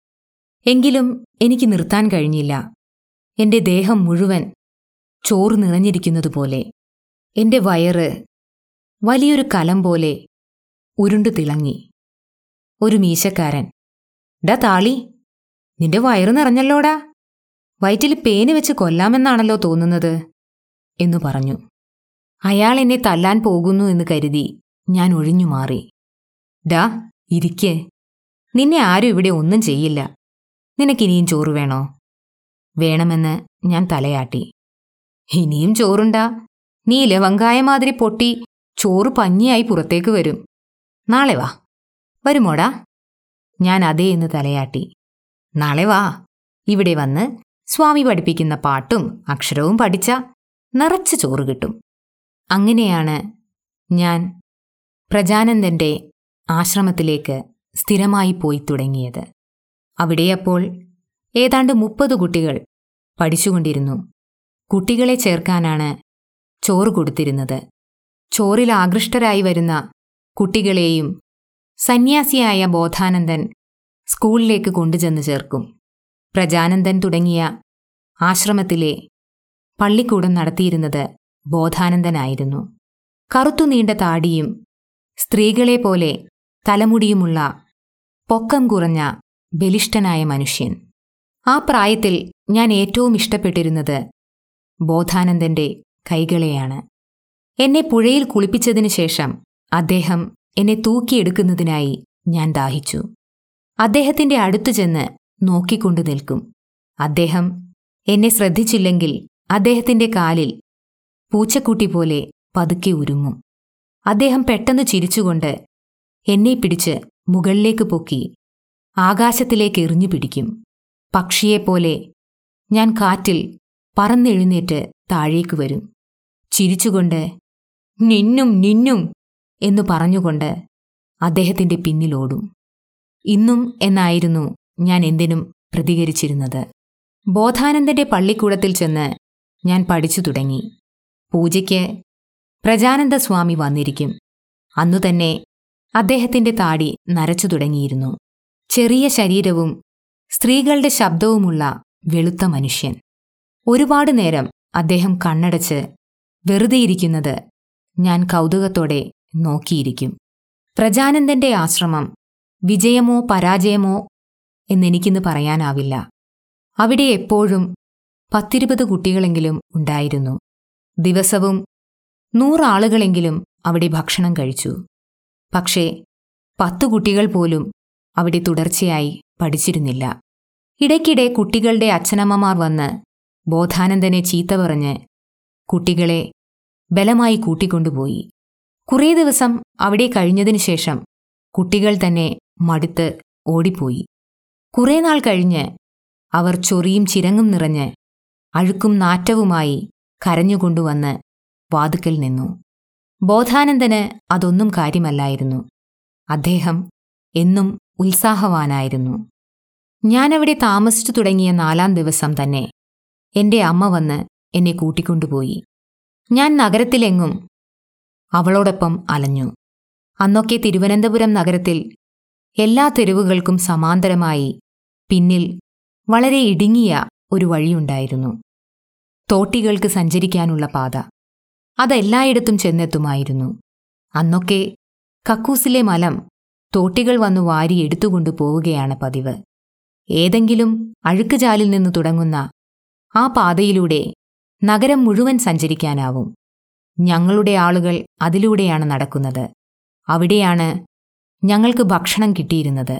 എങ്കിലും എനിക്ക് നിർത്താൻ കഴിഞ്ഞില്ല. എന്റെ ദേഹം മുഴുവൻ ചോറ് നിറഞ്ഞിരിക്കുന്നതുപോലെ. എന്റെ വയറ് വലിയൊരു കലം പോലെ ഉരുണ്ടു തിളങ്ങി. ഒരു മീശക്കാരൻ ഡാ താളി നിന്റെ വയറ് നിറഞ്ഞല്ലോടാ? വയറ്റിൽ പേന് വെച്ച് കൊല്ലാമെന്നാണല്ലോ തോന്നുന്നത്. എന്നു പറഞ്ഞു. അയാൾ എന്നെ തല്ലാൻ പോകുന്നു എന്ന് കരുതി ഞാൻ ഒഴിഞ്ഞു മാറി. ഡാ ഇരിക്കേ. നിന്നെ ആരും ഇവിടെ ഒന്നും ചെയ്യില്ല. നിനക്കിനിയും ചോറ് വേണോ? വേണമെന്ന് ഞാൻ തലയാട്ടി. ഇനിയും ചോറുണ്ടാ? നീ ലവങ്കായ മാതിരി പൊട്ടി ചോറ് പഞ്ഞിയായി പുറത്തേക്ക് വരും. നാളെ വാ. വരുമോടാ? ഞാൻ അതേ എന്ന് തലയാട്ടി. നാളെ വാ. ഇവിടെ വന്ന് സ്വാമി പഠിപ്പിക്കുന്ന പാട്ടും അക്ഷരവും പഠിച്ച. നിറച്ച് ചോറ് കിട്ടും. അങ്ങനെയാണ് ഞാൻ പ്രജാനന്ദന്റെ ആശ്രമത്തിലേക്ക് സ്ഥിരമായി പോയി തുടങ്ങിയത്. അവിടെ അപ്പോൾ ഏതാണ്ട് മുപ്പത് കുട്ടികൾ പഠിച്ചുകൊണ്ടിരുന്നു. കുട്ടികളെ ചേർക്കാനാണ് ചോറ് കൊടുത്തിരുന്നത്. ചോറിൽ ആകൃഷ്ടരായി വരുന്ന കുട്ടികളെയും സന്യാസിയായ ബോധാനന്ദൻ സ്കൂളിലേക്ക് കൊണ്ടുചെന്ന് ചേർക്കും. പ്രജാനന്ദൻ തുടങ്ങിയ ആശ്രമത്തിലെ പള്ളിക്കൂടം നടത്തിയിരുന്നത് ബോധാനന്ദനായിരുന്നു. കറുത്തു നീണ്ട താടിയും സ്ത്രീകളെ പോലെ തലമുടിയുമുള്ള പൊക്കം കുറഞ്ഞ ബലിഷ്ഠനായ മനുഷ്യൻ. ആ പ്രായത്തിൽ ഞാൻ ഏറ്റവും ഇഷ്ടപ്പെട്ടിരുന്നത് ബോധാനന്ദന്റെ കൈകളെയാണ്. എന്നെ പുഴയിൽ കുളിപ്പിച്ചതിനു ശേഷം അദ്ദേഹം എന്നെ തൂക്കിയെടുക്കുന്നതിനായി ഞാൻ ദാഹിച്ചു. അദ്ദേഹത്തിന്റെ അടുത്തു ചെന്ന് നോക്കിക്കൊണ്ടു നിൽക്കും. അദ്ദേഹം എന്നെ ശ്രദ്ധിച്ചില്ലെങ്കിൽ അദ്ദേഹത്തിന്റെ കാലിൽ പൂച്ചക്കുട്ടി പോലെ പതുക്കെ ഉരുങ്ങും. അദ്ദേഹം പെട്ടെന്ന് ചിരിച്ചുകൊണ്ട് എന്നെ പിടിച്ച് മുകളിലേക്ക് പൊക്കി ആകാശത്തിലേക്ക് എറിഞ്ഞു പിടിക്കും. പക്ഷിയെപ്പോലെ ഞാൻ കാറ്റിൽ പറന്നെഴുന്നേറ്റ് താഴേക്ക് വരും. ചിരിച്ചുകൊണ്ട് നിന്നും നിന്നും എന്നു പറഞ്ഞുകൊണ്ട് അദ്ദേഹത്തിന്റെ പിന്നിലോടും ഇന്നും എന്നായിരുന്നു ഞാൻ എന്തിനും പ്രതികരിച്ചിരുന്നത്. ബോധാനന്ദന്റെ പള്ളിക്കൂടത്തിൽ ചെന്ന് ഞാൻ പഠിച്ചു തുടങ്ങി. പൂജയ്ക്ക് പ്രജാനന്ദ സ്വാമി വന്നിരിക്കും അന്നുതന്നെ അദ്ദേഹത്തിന്റെ താടി നരച്ചു തുടങ്ങിയിരുന്നു. ചെറിയ ശരീരവും സ്ത്രീകളുടെ ശബ്ദവുമുള്ള വെളുത്ത മനുഷ്യൻ. ഒരുപാട് നേരം അദ്ദേഹം കണ്ണടച്ച് വെറുതെയിരിക്കുന്നത് ഞാൻ കൗതുകത്തോടെ നോക്കിയിരിക്കും. പ്രജാനന്ദന്റെ ആശ്രമം വിജയമോ പരാജയമോ എന്നെനിക്കിന്ന് പറയാനാവില്ല. അവിടെ എപ്പോഴും പത്തിരുപത് കുട്ടികളെങ്കിലും ഉണ്ടായിരുന്നു. ദിവസവും നൂറാളുകളെങ്കിലും അവിടെ ഭക്ഷണം കഴിച്ചു. പക്ഷേ പത്തു കുട്ടികൾ പോലും അവിടെ തുടർച്ചയായി പഠിച്ചിരുന്നില്ല. ഇടയ്ക്കിടെ കുട്ടികളുടെ അച്ഛനമ്മമാർ വന്ന് ബോധാനന്ദനെ ചീത്ത പറഞ്ഞ് കുട്ടികളെ ബലമായി കൂട്ടിക്കൊണ്ടുപോയി. കുറേ ദിവസം അവിടെ കഴിഞ്ഞതിനു ശേഷം കുട്ടികൾ തന്നെ മടുത്ത് ഓടിപ്പോയി. കുറേ നാൾ കഴിഞ്ഞ് അവർ ചൊറിയും ചിരങ്ങും നിറഞ്ഞ് അഴുക്കും നാറ്റവുമായി കരഞ്ഞുകൊണ്ടുവന്ന് വാതുക്കൽ നിന്നു. ബോധാനന്ദന് അതൊന്നും കാര്യമല്ലായിരുന്നു. അദ്ദേഹം എന്നും ഉത്സാഹവാനായിരുന്നു. ഞാനവിടെ താമസിച്ചു തുടങ്ങിയ നാലാം ദിവസം തന്നെ എന്റെ അമ്മ വന്ന് എന്നെ കൂട്ടിക്കൊണ്ടുപോയി. ഞാൻ നഗരത്തിലെങ്ങും അവളോടൊപ്പം അലഞ്ഞു. അന്നൊക്കെ തിരുവനന്തപുരം നഗരത്തിൽ എല്ലാ തെരുവുകൾക്കും സമാന്തരമായി പിന്നിൽ വളരെ ഇടുങ്ങിയ ഒരു വഴിയുണ്ടായിരുന്നു. തോട്ടികൾക്ക് സഞ്ചരിക്കാനുള്ള പാത. അതെല്ലായിടത്തും ചെന്നെത്തുമായിരുന്നു. അന്നൊക്കെ കക്കൂസിലെ മലം തോട്ടികൾ വന്നു വാരി എടുത്തുകൊണ്ടു പോവുകയാണ് പതിവ്. ഏതെങ്കിലും അഴുക്കുചാലിൽ നിന്ന് തുടങ്ങുന്ന ആ പാതയിലൂടെ നഗരം മുഴുവൻ സഞ്ചരിക്കാനാവും. ഞങ്ങളുടെ ആളുകൾ അതിലൂടെയാണ് നടക്കുന്നത്. അവിടെയാണ് ഞങ്ങൾക്ക് ഭക്ഷണം കിട്ടിയിരുന്നത്.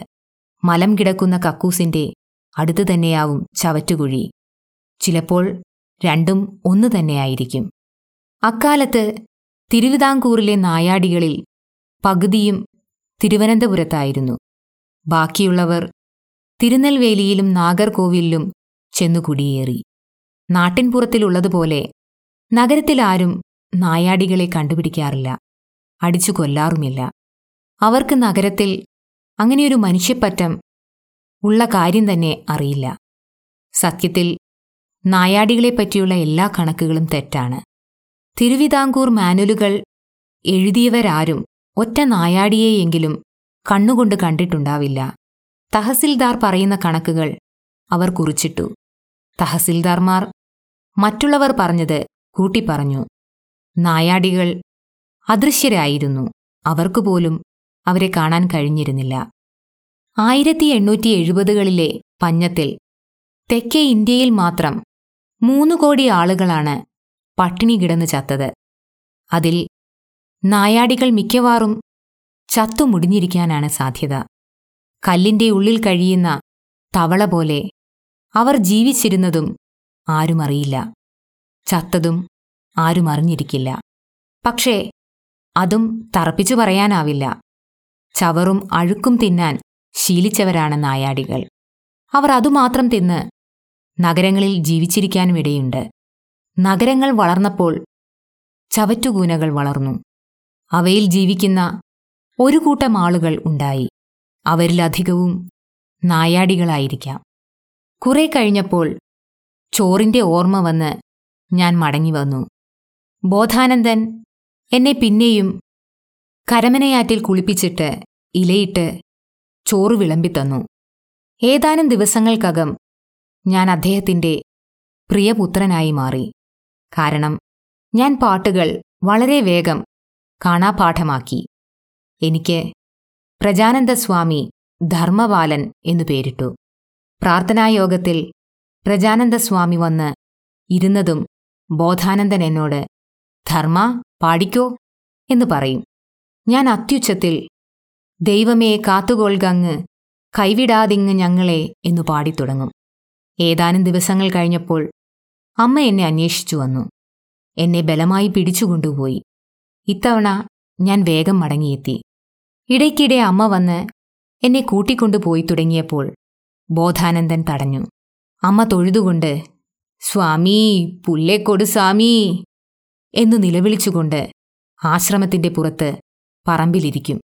മലം കിടക്കുന്ന കക്കൂസിന്റെ അടുത്തു തന്നെയാവും ചവറ്റുകുഴി. ചിലപ്പോൾ രണ്ടും ഒന്നു തന്നെയായിരിക്കും. അക്കാലത്ത് തിരുവിതാംകൂറിലെ നായാടികളിൽ പകുതിയും തിരുവനന്തപുരത്തായിരുന്നു. ബാക്കിയുള്ളവർ തിരുനെൽവേലിയിലും നാഗർകോവിലിലും ചെന്നു കുടിയേറി. നാട്ടിൻപുറത്തിലുള്ളതുപോലെ നഗരത്തിലാരും നായാടികളെ കണ്ടുപിടിക്കാറില്ല. അടിച്ചു കൊല്ലാറുമില്ല. അവർക്ക് നഗരത്തിൽ അങ്ങനെയൊരു മനുഷ്യപ്പറ്റം ഉള്ള കാര്യം തന്നെ അറിയില്ല. സത്യത്തിൽ നായാടികളെപ്പറ്റിയുള്ള എല്ലാ കണക്കുകളും തെറ്റാണ്. തിരുവിതാംകൂർ മാനുവലുകൾ എഴുതിയവരാരും ഒറ്റ നായാടിയെയെങ്കിലും കണ്ണുകൊണ്ട് കണ്ടിട്ടുണ്ടാവില്ല. തഹസിൽദാർ പറയുന്ന കണക്കുകൾ അവർ കുറിച്ചിട്ടു. തഹസിൽദാർമാർ മറ്റുള്ളവർ പറഞ്ഞത് കൂട്ടിപ്പറഞ്ഞു. നായാടികൾ അദൃശ്യരായിരുന്നു. അവർക്കുപോലും അവരെ കാണാൻ കഴിഞ്ഞിരുന്നില്ല. ആയിരത്തി എണ്ണൂറ്റി എഴുപതുകളിലെ പഞ്ഞത്തിൽ. തെക്കേ ഇന്ത്യയിൽ മാത്രം മൂന്നു കോടി ആളുകളാണ് പട്ടിണി കിടന്ന് ചത്തത്. അതിൽ നായാടികൾ മിക്കവാറും ചത്തു മുടിഞ്ഞിരിക്കാനാണ് സാധ്യത. കല്ലിന്റെ ഉള്ളിൽ കഴിയുന്ന തവള പോലെ അവർ ജീവിച്ചിരുന്നതും ആരും അറിയില്ല. ചത്തതും ആരും അറിഞ്ഞിരിക്കില്ല. പക്ഷേ അതും തറപ്പിച്ചു പറയാനാവില്ല. ചവറും അഴുക്കും തിന്നാൻ ശീലിച്ചവരാണ് നായാടികൾ. അവർ അതുമാത്രം തിന്ന് നഗരങ്ങളിൽ ജീവിച്ചിരിക്കാനും ഇടയുണ്ട് നഗരങ്ങൾ വളർന്നപ്പോൾ ചവറ്റുകൂനകൾ വളർന്നു. അവയിൽ ജീവിക്കുന്ന ഒരു കൂട്ടം ആളുകൾ ഉണ്ടായി. അവരിലധികവും നായാടികളായിരിക്കാം. കുറെ കഴിഞ്ഞപ്പോൾ ചോറിന്റെ ഓർമ്മ വന്ന് ഞാൻ മടങ്ങി വന്നു. ബോധാനന്ദൻ എന്നെ പിന്നെയും കരമനയാറ്റിൽ കുളിപ്പിച്ചിട്ട് ഇലയിട്ട് ചോറ് വിളമ്പിത്തന്നു ഏതാനും ദിവസങ്ങൾക്കകം ഞാൻ അദ്ദേഹത്തിന്റെ പ്രിയപുത്രനായി മാറി. കാരണം ഞാൻ പാട്ടുകൾ വളരെ വേഗം കാണാപാഠമാക്കി. എനിക്ക് പ്രജാനന്ദസ്വാമി ധർമ്മപാലൻ എന്നു പേരിട്ടു. പ്രാർത്ഥനായോഗത്തിൽ പ്രജാനന്ദസ്വാമി വന്ന് ഇരുന്നതും ബോധാനന്ദൻ എന്നോട് ധർമ്മ പാടിക്കോ? എന്ന് പറയും. ഞാൻ അത്യുച്ചത്തിൽ ദൈവമേ കാത്തുകൊൾകങ്ങ്. കൈവിടാതിങ്ങ് ഞങ്ങളെ എന്നു പാടിത്തുടങ്ങും. ഏതാനും ദിവസങ്ങൾ കഴിഞ്ഞപ്പോൾ അമ്മ എന്നെ അന്വേഷിച്ചു വന്നു. എന്നെ ബലമായി പിടിച്ചുകൊണ്ടുപോയി. ഇത്തവണ ഞാൻ വേഗം മടങ്ങിയെത്തി. ഇടയ്ക്കിടെ അമ്മ വന്ന് എന്നെ കൂട്ടിക്കൊണ്ടുപോയി തുടങ്ങിയപ്പോൾ ബോധാനന്ദൻ തടഞ്ഞു. അമ്മ തൊഴുതുകൊണ്ട് സ്വാമീ പുല്ലേക്കൊടു സ്വാമി എന്നു നിലവിളിച്ചുകൊണ്ട് ആശ്രമത്തിന്റെ പുറത്ത് പറമ്പിലിരിക്കും.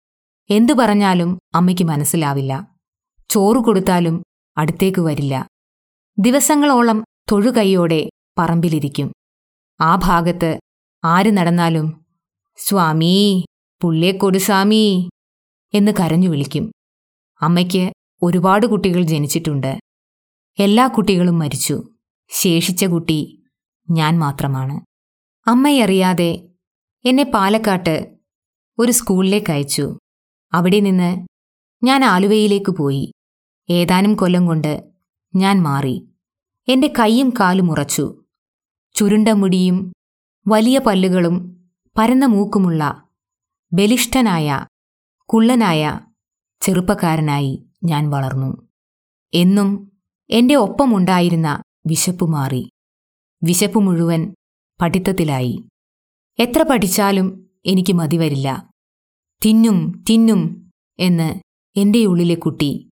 എന്തു പറഞ്ഞാലും അമ്മയ്ക്ക് മനസ്സിലാവില്ല. ചോറു കൊടുത്താലും അടുത്തേക്ക് വരില്ല. ദിവസങ്ങളോളം തൊഴുകൈയോടെ പറമ്പിലിരിക്കും. ആ ഭാഗത്ത് ആര് നടന്നാലും സ്വാമീ പുള്ളിയെക്കൊടു സ്വാമീ എന്ന് കരഞ്ഞു വിളിക്കും. അമ്മയ്ക്ക് ഒരുപാട് കുട്ടികൾ ജനിച്ചിട്ടുണ്ട്. എല്ലാ കുട്ടികളും മരിച്ചു. ശേഷിച്ച കുട്ടി ഞാൻ മാത്രമാണ്. അമ്മയറിയാതെ എന്നെ പാലക്കാട്ട് ഒരു സ്കൂളിലേക്ക് അയച്ചു. അവിടെ നിന്ന് ഞാൻ ആലുവയിലേക്ക് പോയി. ഏതാനും കൊല്ലം കൊണ്ട് ഞാൻ മാറി. എന്റെ കൈയും കാലും ഉറച്ചു. ചുരുണ്ട മുടിയും വലിയ പല്ലുകളും പരന്ന മൂക്കുമുള്ള ബലിഷ്ഠനായ കുള്ളനായ ചെറുപ്പക്കാരനായി ഞാൻ വളർന്നു. എന്നും എന്റെ ഒപ്പമുണ്ടായിരുന്ന വിശപ്പ് മാറി. വിശപ്പ് മുഴുവൻ പഠിത്തത്തിലായി. എത്ര പഠിച്ചാലും എനിക്ക് മതിവരില്ല തിന്നും തിന്നും എന്ന് എന്റെ ഉള്ളിലെ കുട്ടി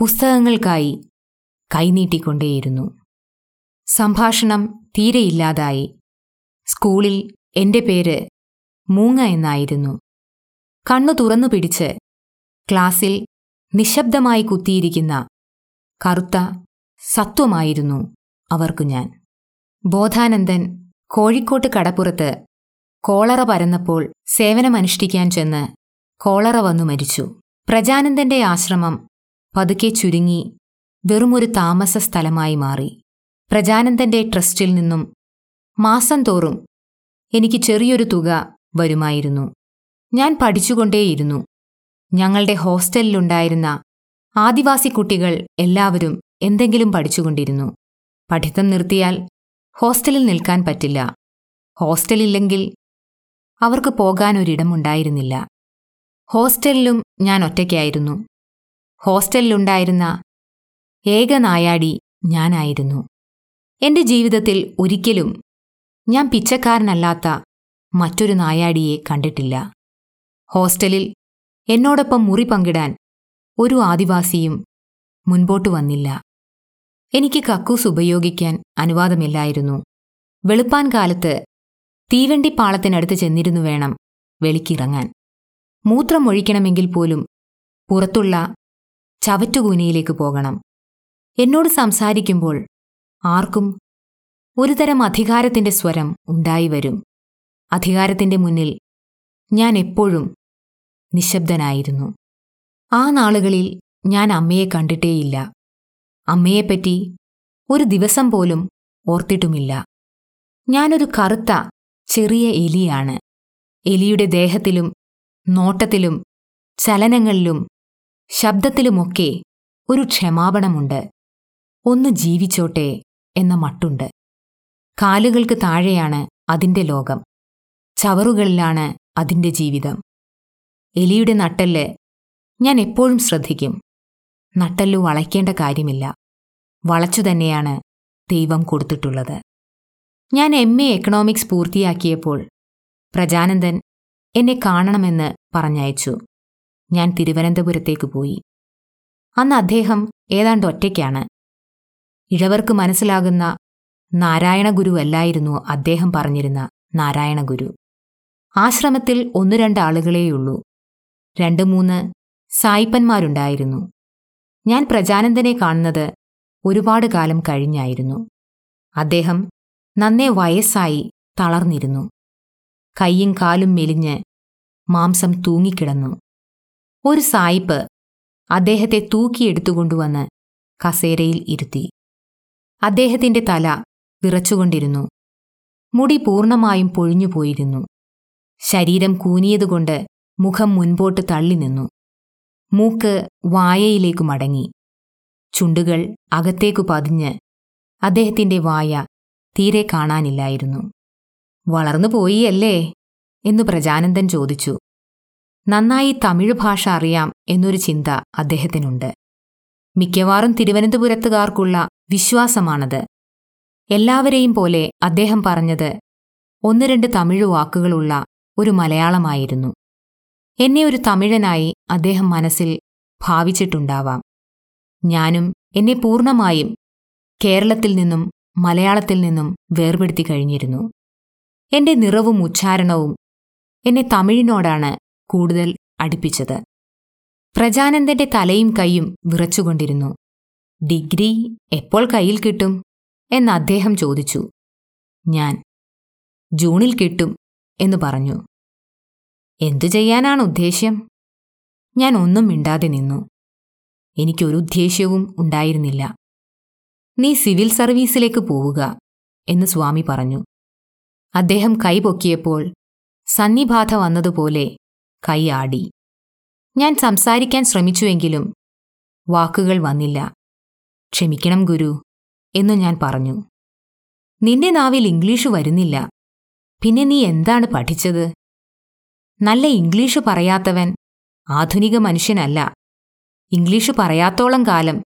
പുസ്തകങ്ങൾക്കായി കൈനീട്ടിക്കൊണ്ടേയിരുന്നു സംഭാഷണം തീരെയില്ലാതായി. സ്കൂളിൽ എന്റെ പേര് മൂങ്ങ എന്നായിരുന്നു. കണ്ണു തുറന്നു പിടിച്ച് ക്ലാസ്സിൽ നിശബ്ദമായി കുത്തിയിരിക്കുന്ന കറുത്ത സത്വമായിരുന്നു അവർക്കു ഞാൻ. ബോധാനന്ദൻ കോഴിക്കോട്ട് കടപ്പുറത്ത് കോളറ പരന്നപ്പോൾ സേവനമനുഷ്ഠിക്കാൻ ചെന്ന് കോളറ വന്നു മരിച്ചു. പ്രജാനന്ദന്റെ ആശ്രമം പതുക്കെ ചുരുങ്ങി വെറുമൊരു താമസ സ്ഥലമായി മാറി. പ്രജാനന്ദന്റെ ട്രസ്റ്റിൽ നിന്നും മാസം തോറും എനിക്ക് ചെറിയൊരു തുക വരുമായിരുന്നു. ഞാൻ പഠിച്ചുകൊണ്ടേയിരുന്നു. ഞങ്ങളുടെ ഹോസ്റ്റലിലുണ്ടായിരുന്ന ആദിവാസി കുട്ടികൾ എല്ലാവരും എന്തെങ്കിലും പഠിച്ചുകൊണ്ടിരുന്നു. പഠിത്തം നിർത്തിയാൽ ഹോസ്റ്റലിൽ നിൽക്കാൻ പറ്റില്ല. ഹോസ്റ്റലില്ലെങ്കിൽ അവർക്ക് പോകാനൊരിടമുണ്ടായിരുന്നില്ല. ഹോസ്റ്റലിലും ഞാൻ ഒറ്റയ്ക്കായിരുന്നു. ഹോസ്റ്റലിലുണ്ടായിരുന്ന ഏക നായാടി ഞാനായിരുന്നു. എന്റെ ജീവിതത്തിൽ ഒരിക്കലും ഞാൻ പിച്ചക്കാരനല്ലാത്ത മറ്റൊരു നായാടിയെ കണ്ടിട്ടില്ല. ഹോസ്റ്റലിൽ എന്നോടൊപ്പം മുറി പങ്കിടാൻ ഒരു ആദിവാസിയും മുൻപോട്ട് വന്നില്ല. എനിക്ക് കക്കൂസ് ഉപയോഗിക്കാൻ അനുവാദമില്ലായിരുന്നു. വെളുപ്പാൻ കാലത്ത് തീവണ്ടിപ്പാളത്തിനടുത്ത് ചെന്നിരുന്നു വേണം വെളിക്കിറങ്ങാൻ. മൂത്രമൊഴിക്കണമെങ്കിൽ പോലും പുറത്തുള്ള ചവറ്റുകൂനയിലേക്ക് പോകണം. എന്നോട് സംസാരിക്കുമ്പോൾ ആർക്കും ഒരുതരം അധികാരത്തിന്റെ സ്വരം ഉണ്ടായി വരും. അധികാരത്തിന്റെ മുന്നിൽ ഞാൻ എപ്പോഴും നിശബ്ദനായിരുന്നു. ആ നാളുകളിൽ ഞാൻ അമ്മയെ കണ്ടിട്ടേയില്ല. അമ്മയെപ്പറ്റി ഒരു ദിവസം പോലും ഓർത്തിട്ടുമില്ല. ഞാനൊരു കറുത്ത ചെറിയ എലിയാണ്. എലിയുടെ ദേഹത്തിലും നോട്ടത്തിലും ചലനങ്ങളിലും ശബ്ദത്തിലുമൊക്കെ ഒരു ക്ഷമാപണമുണ്ട്. ഒന്ന് ജീവിച്ചോട്ടെ എന്ന മട്ടുണ്ട്. കാലുകൾക്ക് താഴെയാണ് അതിന്റെ ലോകം. ചവറുകളിലാണ് അതിന്റെ ജീവിതം. എലിയുടെ നട്ടൽ ഞാൻ എപ്പോഴും ശ്രദ്ധിക്കും. നട്ടല്ലു വളയ്ക്കേണ്ട കാര്യമില്ല. വളച്ചു തന്നെയാണ് ദൈവം കൊടുത്തിട്ടുള്ളത്. ഞാൻ എം എ എക്കണോമിക്സ് പൂർത്തിയാക്കിയപ്പോൾ പ്രജാനന്ദൻ എന്നെ കാണണമെന്ന് പറഞ്ഞയച്ചു. ഞാൻ തിരുവനന്തപുരത്തേക്ക് പോയി. അന്ന് അദ്ദേഹം ഏതാണ്ട് ഒറ്റയ്ക്കാണ്. ഇഴവർക്ക് മനസ്സിലാകുന്ന നാരായണ ഗുരുവല്ലായിരുന്നു അദ്ദേഹം പറഞ്ഞിരുന്ന നാരായണ ഗുരു. ആശ്രമത്തിൽ ഒന്നു രണ്ട് ആളുകളേയുള്ളൂ. രണ്ട് മൂന്ന് സായിപ്പന്മാരുണ്ടായിരുന്നു. ഞാൻ പ്രജാനന്ദനെ കാണുന്നത് ഒരുപാട് കാലം കഴിഞ്ഞായിരുന്നു. അദ്ദേഹം നന്നേ വയസ്സായി തളർന്നിരുന്നു. കൈയും കാലും മെലിഞ്ഞ് മാംസം തൂങ്ങിക്കിടന്നു. ഒരു സായിപ്പ് അദ്ദേഹത്തെ തൂക്കിയെടുത്തുകൊണ്ടുവന്ന് കസേരയിൽ ഇരുത്തി. അദ്ദേഹത്തിന്റെ തല വിറച്ചുകൊണ്ടിരുന്നു. മുടി പൂർണമായും പൊഴിഞ്ഞുപോയിരുന്നു ശരീരം കൂനിയതുകൊണ്ട് മുഖം മുൻപോട്ട് തള്ളി നിന്നു. മൂക്ക് വായയിലേക്കു മടങ്ങി. ചുണ്ടുകൾ അകത്തേക്കു പതിഞ്ഞ് അദ്ദേഹത്തിന്റെ വായ തീരെ കാണാനില്ലായിരുന്നു. വളർന്നു പോയി അല്ലേ എന്നു പ്രജാനന്ദൻ ചോദിച്ചു. നന്നായി തമിഴ് ഭാഷ അറിയാം എന്നൊരു ചിന്ത അദ്ദേഹത്തിനുണ്ട്. മിക്കവാറും തിരുവനന്തപുരത്തുകാർക്കുള്ള വിശ്വാസമാണത്. എല്ലാവരെയും പോലെ അദ്ദേഹം പറഞ്ഞത് ഒന്ന് രണ്ട് തമിഴ് വാക്കുകളുള്ള ഒരു മലയാളമായിരുന്നു. എന്നെ ഒരു തമിഴനായി അദ്ദേഹം മനസ്സിൽ ഭാവിച്ചിട്ടുണ്ടാവാം. ഞാനും എന്നെ പൂർണമായും കേരളത്തിൽ നിന്നും മലയാളത്തിൽ നിന്നും വേർപെടുത്തി കഴിഞ്ഞിരുന്നു. എന്റെ നിറവും ഉച്ചാരണവും എന്നെ തമിഴിനോടാണ് കൂടുതൽ അടുപ്പിച്ചത്. പ്രജാനന്ദന്റെ തലയും കൈയും വിറച്ചുകൊണ്ടിരുന്നു. ഡിഗ്രി എപ്പോൾ കയ്യിൽ കിട്ടും? എന്ന് അദ്ദേഹം ചോദിച്ചു. ഞാൻ ജൂണിൽ കിട്ടും എന്ന് പറഞ്ഞു. എന്തു ചെയ്യാനാണ് ഉദ്ദേശ്യം? ഞാൻ ഒന്നും മിണ്ടാതെ നിന്നു. എനിക്കൊരു ഉദ്ദേശ്യവും ഉണ്ടായിരുന്നില്ല. നീ സിവിൽ സർവീസിലേക്ക് പോവുക എന്ന് സ്വാമി പറഞ്ഞു. അദ്ദേഹം കൈപൊക്കിയപ്പോൾ സന്നിബാധ വന്നതുപോലെ കൈയാടി ഞാൻ സംസാരിക്കാൻ ശ്രമിച്ചുവെങ്കിലും വാക്കുകൾ വന്നില്ല. ക്ഷമിക്കണം ഗുരു എന്ന് ഞാൻ പറഞ്ഞു. നിന്റെ നാവിൽ ഇംഗ്ലീഷ് വരുന്നില്ല. പിന്നെ നീ എന്താണ് പഠിച്ചത്? നല്ല ഇംഗ്ലീഷ് പറയാത്തവൻ ആധുനിക മനുഷ്യനല്ല. ഇംഗ്ലീഷ് പറയാത്തോളം കാലം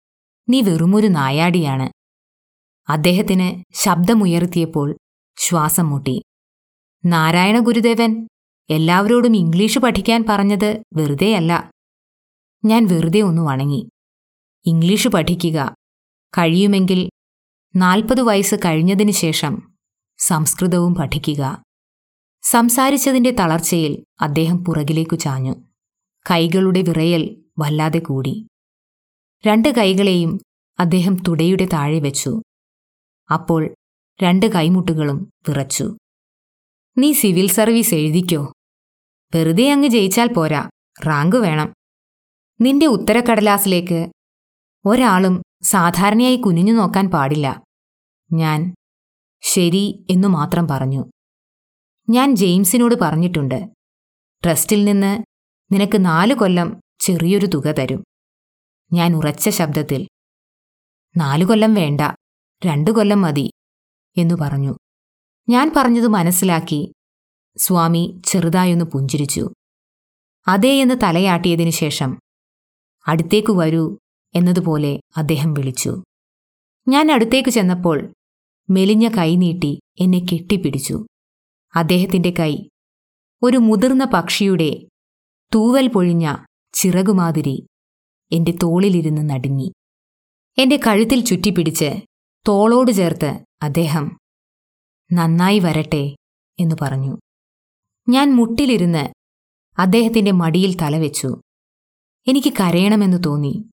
നീ വെറുമൊരു നായാടിയാണ്. അദ്ദേഹത്തിന് ശബ്ദമുയർത്തിയപ്പോൾ ശ്വാസം മുട്ടി നാരായണ ഗുരുദേവൻ എല്ലാവരോടും ഇംഗ്ലീഷ് പഠിക്കാൻ പറഞ്ഞത് വെറുതെയല്ല. ഞാൻ വെറുതെ ഒന്ന് വണങ്ങി. ഇംഗ്ലീഷ് പഠിക്കുക. കഴിയുമെങ്കിൽ നാൽപ്പത് വയസ്സ് കഴിഞ്ഞതിന് ശേഷം സംസ്കൃതവും പഠിക്കുക. സംസാരിച്ചതിന്റെ തളർച്ചയിൽ അദ്ദേഹം പുറകിലേക്കു ചാഞ്ഞു. കൈകളുടെ വിറയൽ വല്ലാതെ കൂടി. രണ്ട് കൈകളെയും അദ്ദേഹം തുടയുടെ താഴെ വെച്ചു. അപ്പോൾ രണ്ട് കൈമുട്ടുകളും വിറച്ചു. നീ സിവിൽ സർവീസ് എഴുതിക്കോ. വെറുതെ അങ്ങ് ജയിച്ചാൽ പോരാ. റാങ്ക് വേണം. നിന്റെ ഉത്തരക്കടലാസിലേക്ക് ഒരാളും സാധാരണയായി കുനിഞ്ഞു നോക്കാൻ പാടില്ല. ഞാൻ ശരി എന്നു മാത്രം പറഞ്ഞു. ഞാൻ ജെയിംസിനോട് പറഞ്ഞിട്ടുണ്ട്. ട്രസ്റ്റിൽ നിന്ന് നിനക്ക് നാല് കൊല്ലം ചെറിയൊരു തുക തരും. ഞാൻ ഉറച്ച ശബ്ദത്തിൽ നാലു കൊല്ലം വേണ്ട. രണ്ടു കൊല്ലം മതി എന്നു പറഞ്ഞു. ഞാൻ പറഞ്ഞത് മനസ്സിലാക്കി. സ്വാമി ചെറുതായൊന്ന് പുഞ്ചിരിച്ചു. അതേ എന്ന് തലയാട്ടിയതിനു ശേഷം അടുത്തേക്കു വരൂ എന്നതുപോലെ അദ്ദേഹം വിളിച്ചു. ഞാൻ അടുത്തേക്ക് ചെന്നപ്പോൾ മെലിഞ്ഞ കൈ നീട്ടി എന്നെ കെട്ടിപ്പിടിച്ചു. അദ്ദേഹത്തിന്റെ കൈ ഒരു മുതിർന്ന പക്ഷിയുടെ തൂവൽ പൊഴിഞ്ഞ ചിറകുമാതിരി എന്റെ തോളിലിരുന്ന് നടുങ്ങി. എന്റെ കഴുത്തിൽ ചുറ്റിപ്പിടിച്ച് തോളോട് ചേർത്ത് അദ്ദേഹം നന്നായി വരട്ടെ എന്നു പറഞ്ഞു. ഞാൻ മുട്ടിലിരുന്ന് അദ്ദേഹത്തിന്റെ മടിയിൽ തലവെച്ചു. എനിക്ക് കരയണമെന്ന് തോന്നി.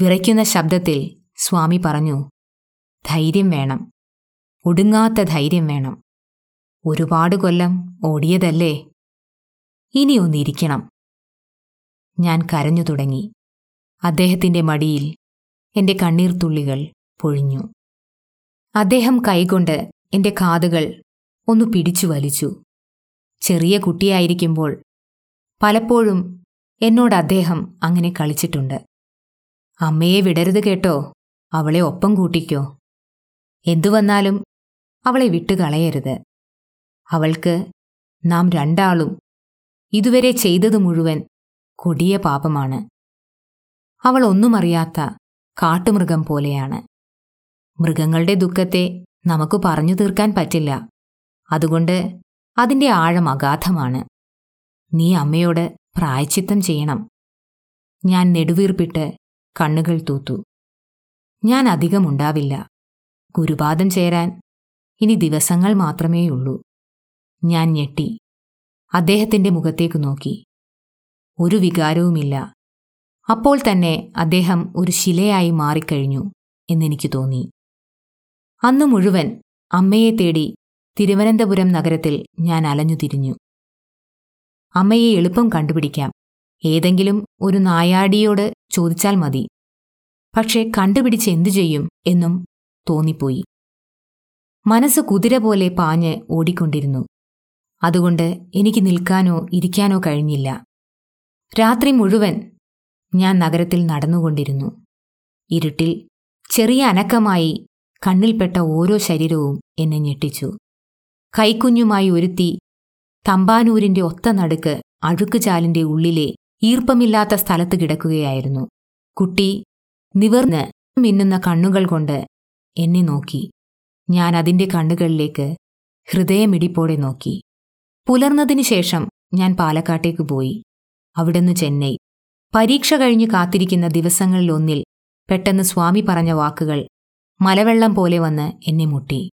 വിറയ്ക്കുന്ന ശബ്ദത്തിൽ സ്വാമി പറഞ്ഞു ധൈര്യം വേണം. ഒടുങ്ങാത്ത ധൈര്യം വേണം. ഒരുപാട് കൊല്ലം ഓടിയതല്ലേ? ഇനിയൊന്നിരിക്കണം ഞാൻ കരഞ്ഞു തുടങ്ങി. അദ്ദേഹത്തിന്റെ മടിയിൽ എന്റെ കണ്ണീർത്തുള്ളികൾ പൊഴിഞ്ഞു. അദ്ദേഹം കൈകൊണ്ട് എന്റെ കാതുകൾ ഒന്ന് പിടിച്ചു വലിച്ചു. ചെറിയ കുട്ടിയായിരിക്കുമ്പോൾ പലപ്പോഴും എന്നോട് അദ്ദേഹം അങ്ങനെ കളിച്ചിട്ടുണ്ട്. അമ്മയെ വിടരുത് കേട്ടോ അവളെ ഒപ്പം കൂട്ടിക്കോ. എന്തു വന്നാലും അവളെ വിട്ടുകളയരുത് അവൾക്ക് നാം രണ്ടാളും ഇതുവരെ ചെയ്തത് മുഴുവൻ കൊടിയ പാപമാണ്. അവൾ ഒന്നുമറിയാത്ത കാട്ടുമൃഗം പോലെയാണ്. മൃഗങ്ങളുടെ ദുഃഖത്തെ നമുക്ക് പറഞ്ഞു തീർക്കാൻ പറ്റില്ല. അതുകൊണ്ട് അതിന്റെ ആഴം അഗാധമാണ്. നീ അമ്മയോട് പ്രായച്ചിത്തം ചെയ്യണം. ഞാൻ നെടുവീർപ്പിട്ട് കണ്ണുകൾ തൂത്തു. ഞാൻ അധികം ഉണ്ടാവില്ല. ഗുരുപാദം ചേരാൻ ഇനി ദിവസങ്ങൾ മാത്രമേയുള്ളൂ. ഞാൻ ഞെട്ടി. അദ്ദേഹത്തിന്റെ മുഖത്തേക്ക് നോക്കി. ഒരു വികാരവുമില്ല. അപ്പോൾ തന്നെ അദ്ദേഹം ഒരു ശിലയായി മാറിക്കഴിഞ്ഞു എന്നെനിക്ക് തോന്നി. അന്നു മുഴുവൻ അമ്മയെ തേടി തിരുവനന്തപുരം നഗരത്തിൽ ഞാൻ അലഞ്ഞു തിരിഞ്ഞു. അമ്മയെ എളുപ്പം കണ്ടുപിടിക്കാം. ഏതെങ്കിലും ഒരു നായാടിയോട് ചോദിച്ചാൽ മതി. പക്ഷേ കണ്ടുപിടിച്ച് എന്തു ചെയ്യും എന്നും തോന്നിപ്പോയി. മനസ്സ് കുതിര പോലെ പാഞ്ഞ് ഓടിക്കൊണ്ടിരുന്നു. അതുകൊണ്ട് എനിക്ക് നിൽക്കാനോ ഇരിക്കാനോ കഴിഞ്ഞില്ല. രാത്രി മുഴുവൻ ഞാൻ നഗരത്തിൽ നടന്നുകൊണ്ടിരുന്നു. ഇരുട്ടിൽ ചെറിയ അനക്കമായി കണ്ണിൽപ്പെട്ട ഓരോ ശരീരവും എന്നെ ഞെട്ടിച്ചു. കൈക്കുഞ്ഞുമായി ഒരുത്തി തമ്പാനൂരിന്റെ ഒത്ത നടുക്ക് അഴുക്കുചാലിന്റെ ഉള്ളിലെ ഈർപ്പമില്ലാത്ത സ്ഥലത്ത് കിടക്കുകയായിരുന്നു. കുട്ടി നിവർന്ന് മിന്നുന്ന കണ്ണുകൾ കൊണ്ട് എന്നെ നോക്കി. ഞാൻ അതിന്റെ കണ്ണുകളിലേക്ക് ഹൃദയമിടിപ്പോടെ നോക്കി. പുലർന്നതിനു ശേഷം ഞാൻ പാലക്കാട്ടേക്ക് പോയി. അവിടുന്ന് ചെന്നൈ. പരീക്ഷ കഴിഞ്ഞ് കാത്തിരിക്കുന്ന ദിവസങ്ങളിലൊന്നിൽ പെട്ടെന്ന് സ്വാമി പറഞ്ഞ വാക്കുകൾ മലവെള്ളം പോലെ വന്ന് എന്നെ മുട്ടി.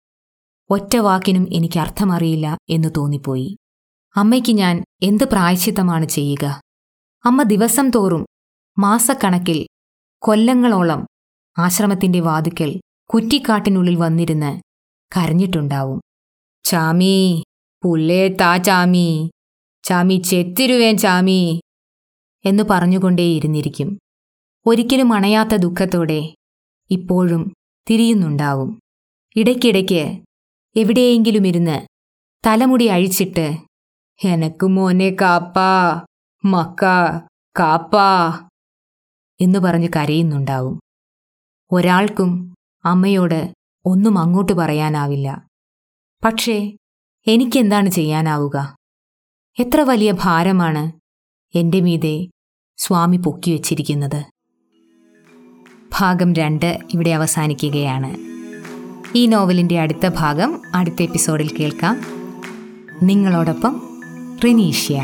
ഒറ്റ വാക്കിനും എനിക്ക് അർത്ഥമറിയില്ല എന്ന് തോന്നിപ്പോയി. അമ്മയ്ക്ക് ഞാൻ എന്ത് പ്രായശ്ചിത്തമാണ് ചെയ്യുക? അമ്മ ദിവസം തോറും മാസക്കണക്കിൽ കൊല്ലങ്ങളോളം ആശ്രമത്തിന്റെ വാതുക്കൽ കുറ്റിക്കാട്ടിനുള്ളിൽ വന്നിരുന്ന് കരഞ്ഞിട്ടുണ്ടാവും. ചാമി പുല്ലേ താ ചാമി ചാമി ചെത്തിരുവേൻ ചാമി എന്നു പറഞ്ഞുകൊണ്ടേയിരുന്നിരിക്കും. ഒരിക്കലും അണയാത്ത ദുഃഖത്തോടെ ഇപ്പോഴും തിരിയുന്നുണ്ടാവും. ഇടയ്ക്കിടയ്ക്ക് എവിടെയെങ്കിലും ഇരുന്ന് തലമുടി അഴിച്ചിട്ട് എനക്ക് മോനെ കാപ്പാ മക്ക കാപ്പാ എന്നു പറഞ്ഞ് കരയുന്നുണ്ടാവും. ഒരാൾക്കും അമ്മയോട് ഒന്നും അങ്ങോട്ട് പറയാനാവില്ല. പക്ഷേ എനിക്കെന്താണ് ചെയ്യാനാവുക? എത്ര വലിയ ഭാരമാണ് എന്റെ മീതെ സ്വാമി പൊക്കിവച്ചിരിക്കുന്നത്. ഭാഗം രണ്ട് ഇവിടെ അവസാനിക്കുകയാണ്. ഈ നോവലിന്റെ അടുത്ത ഭാഗം അടുത്ത എപ്പിസോഡിൽ കേൾക്കാം. നിങ്ങളോടൊപ്പം റിനീഷ്യ.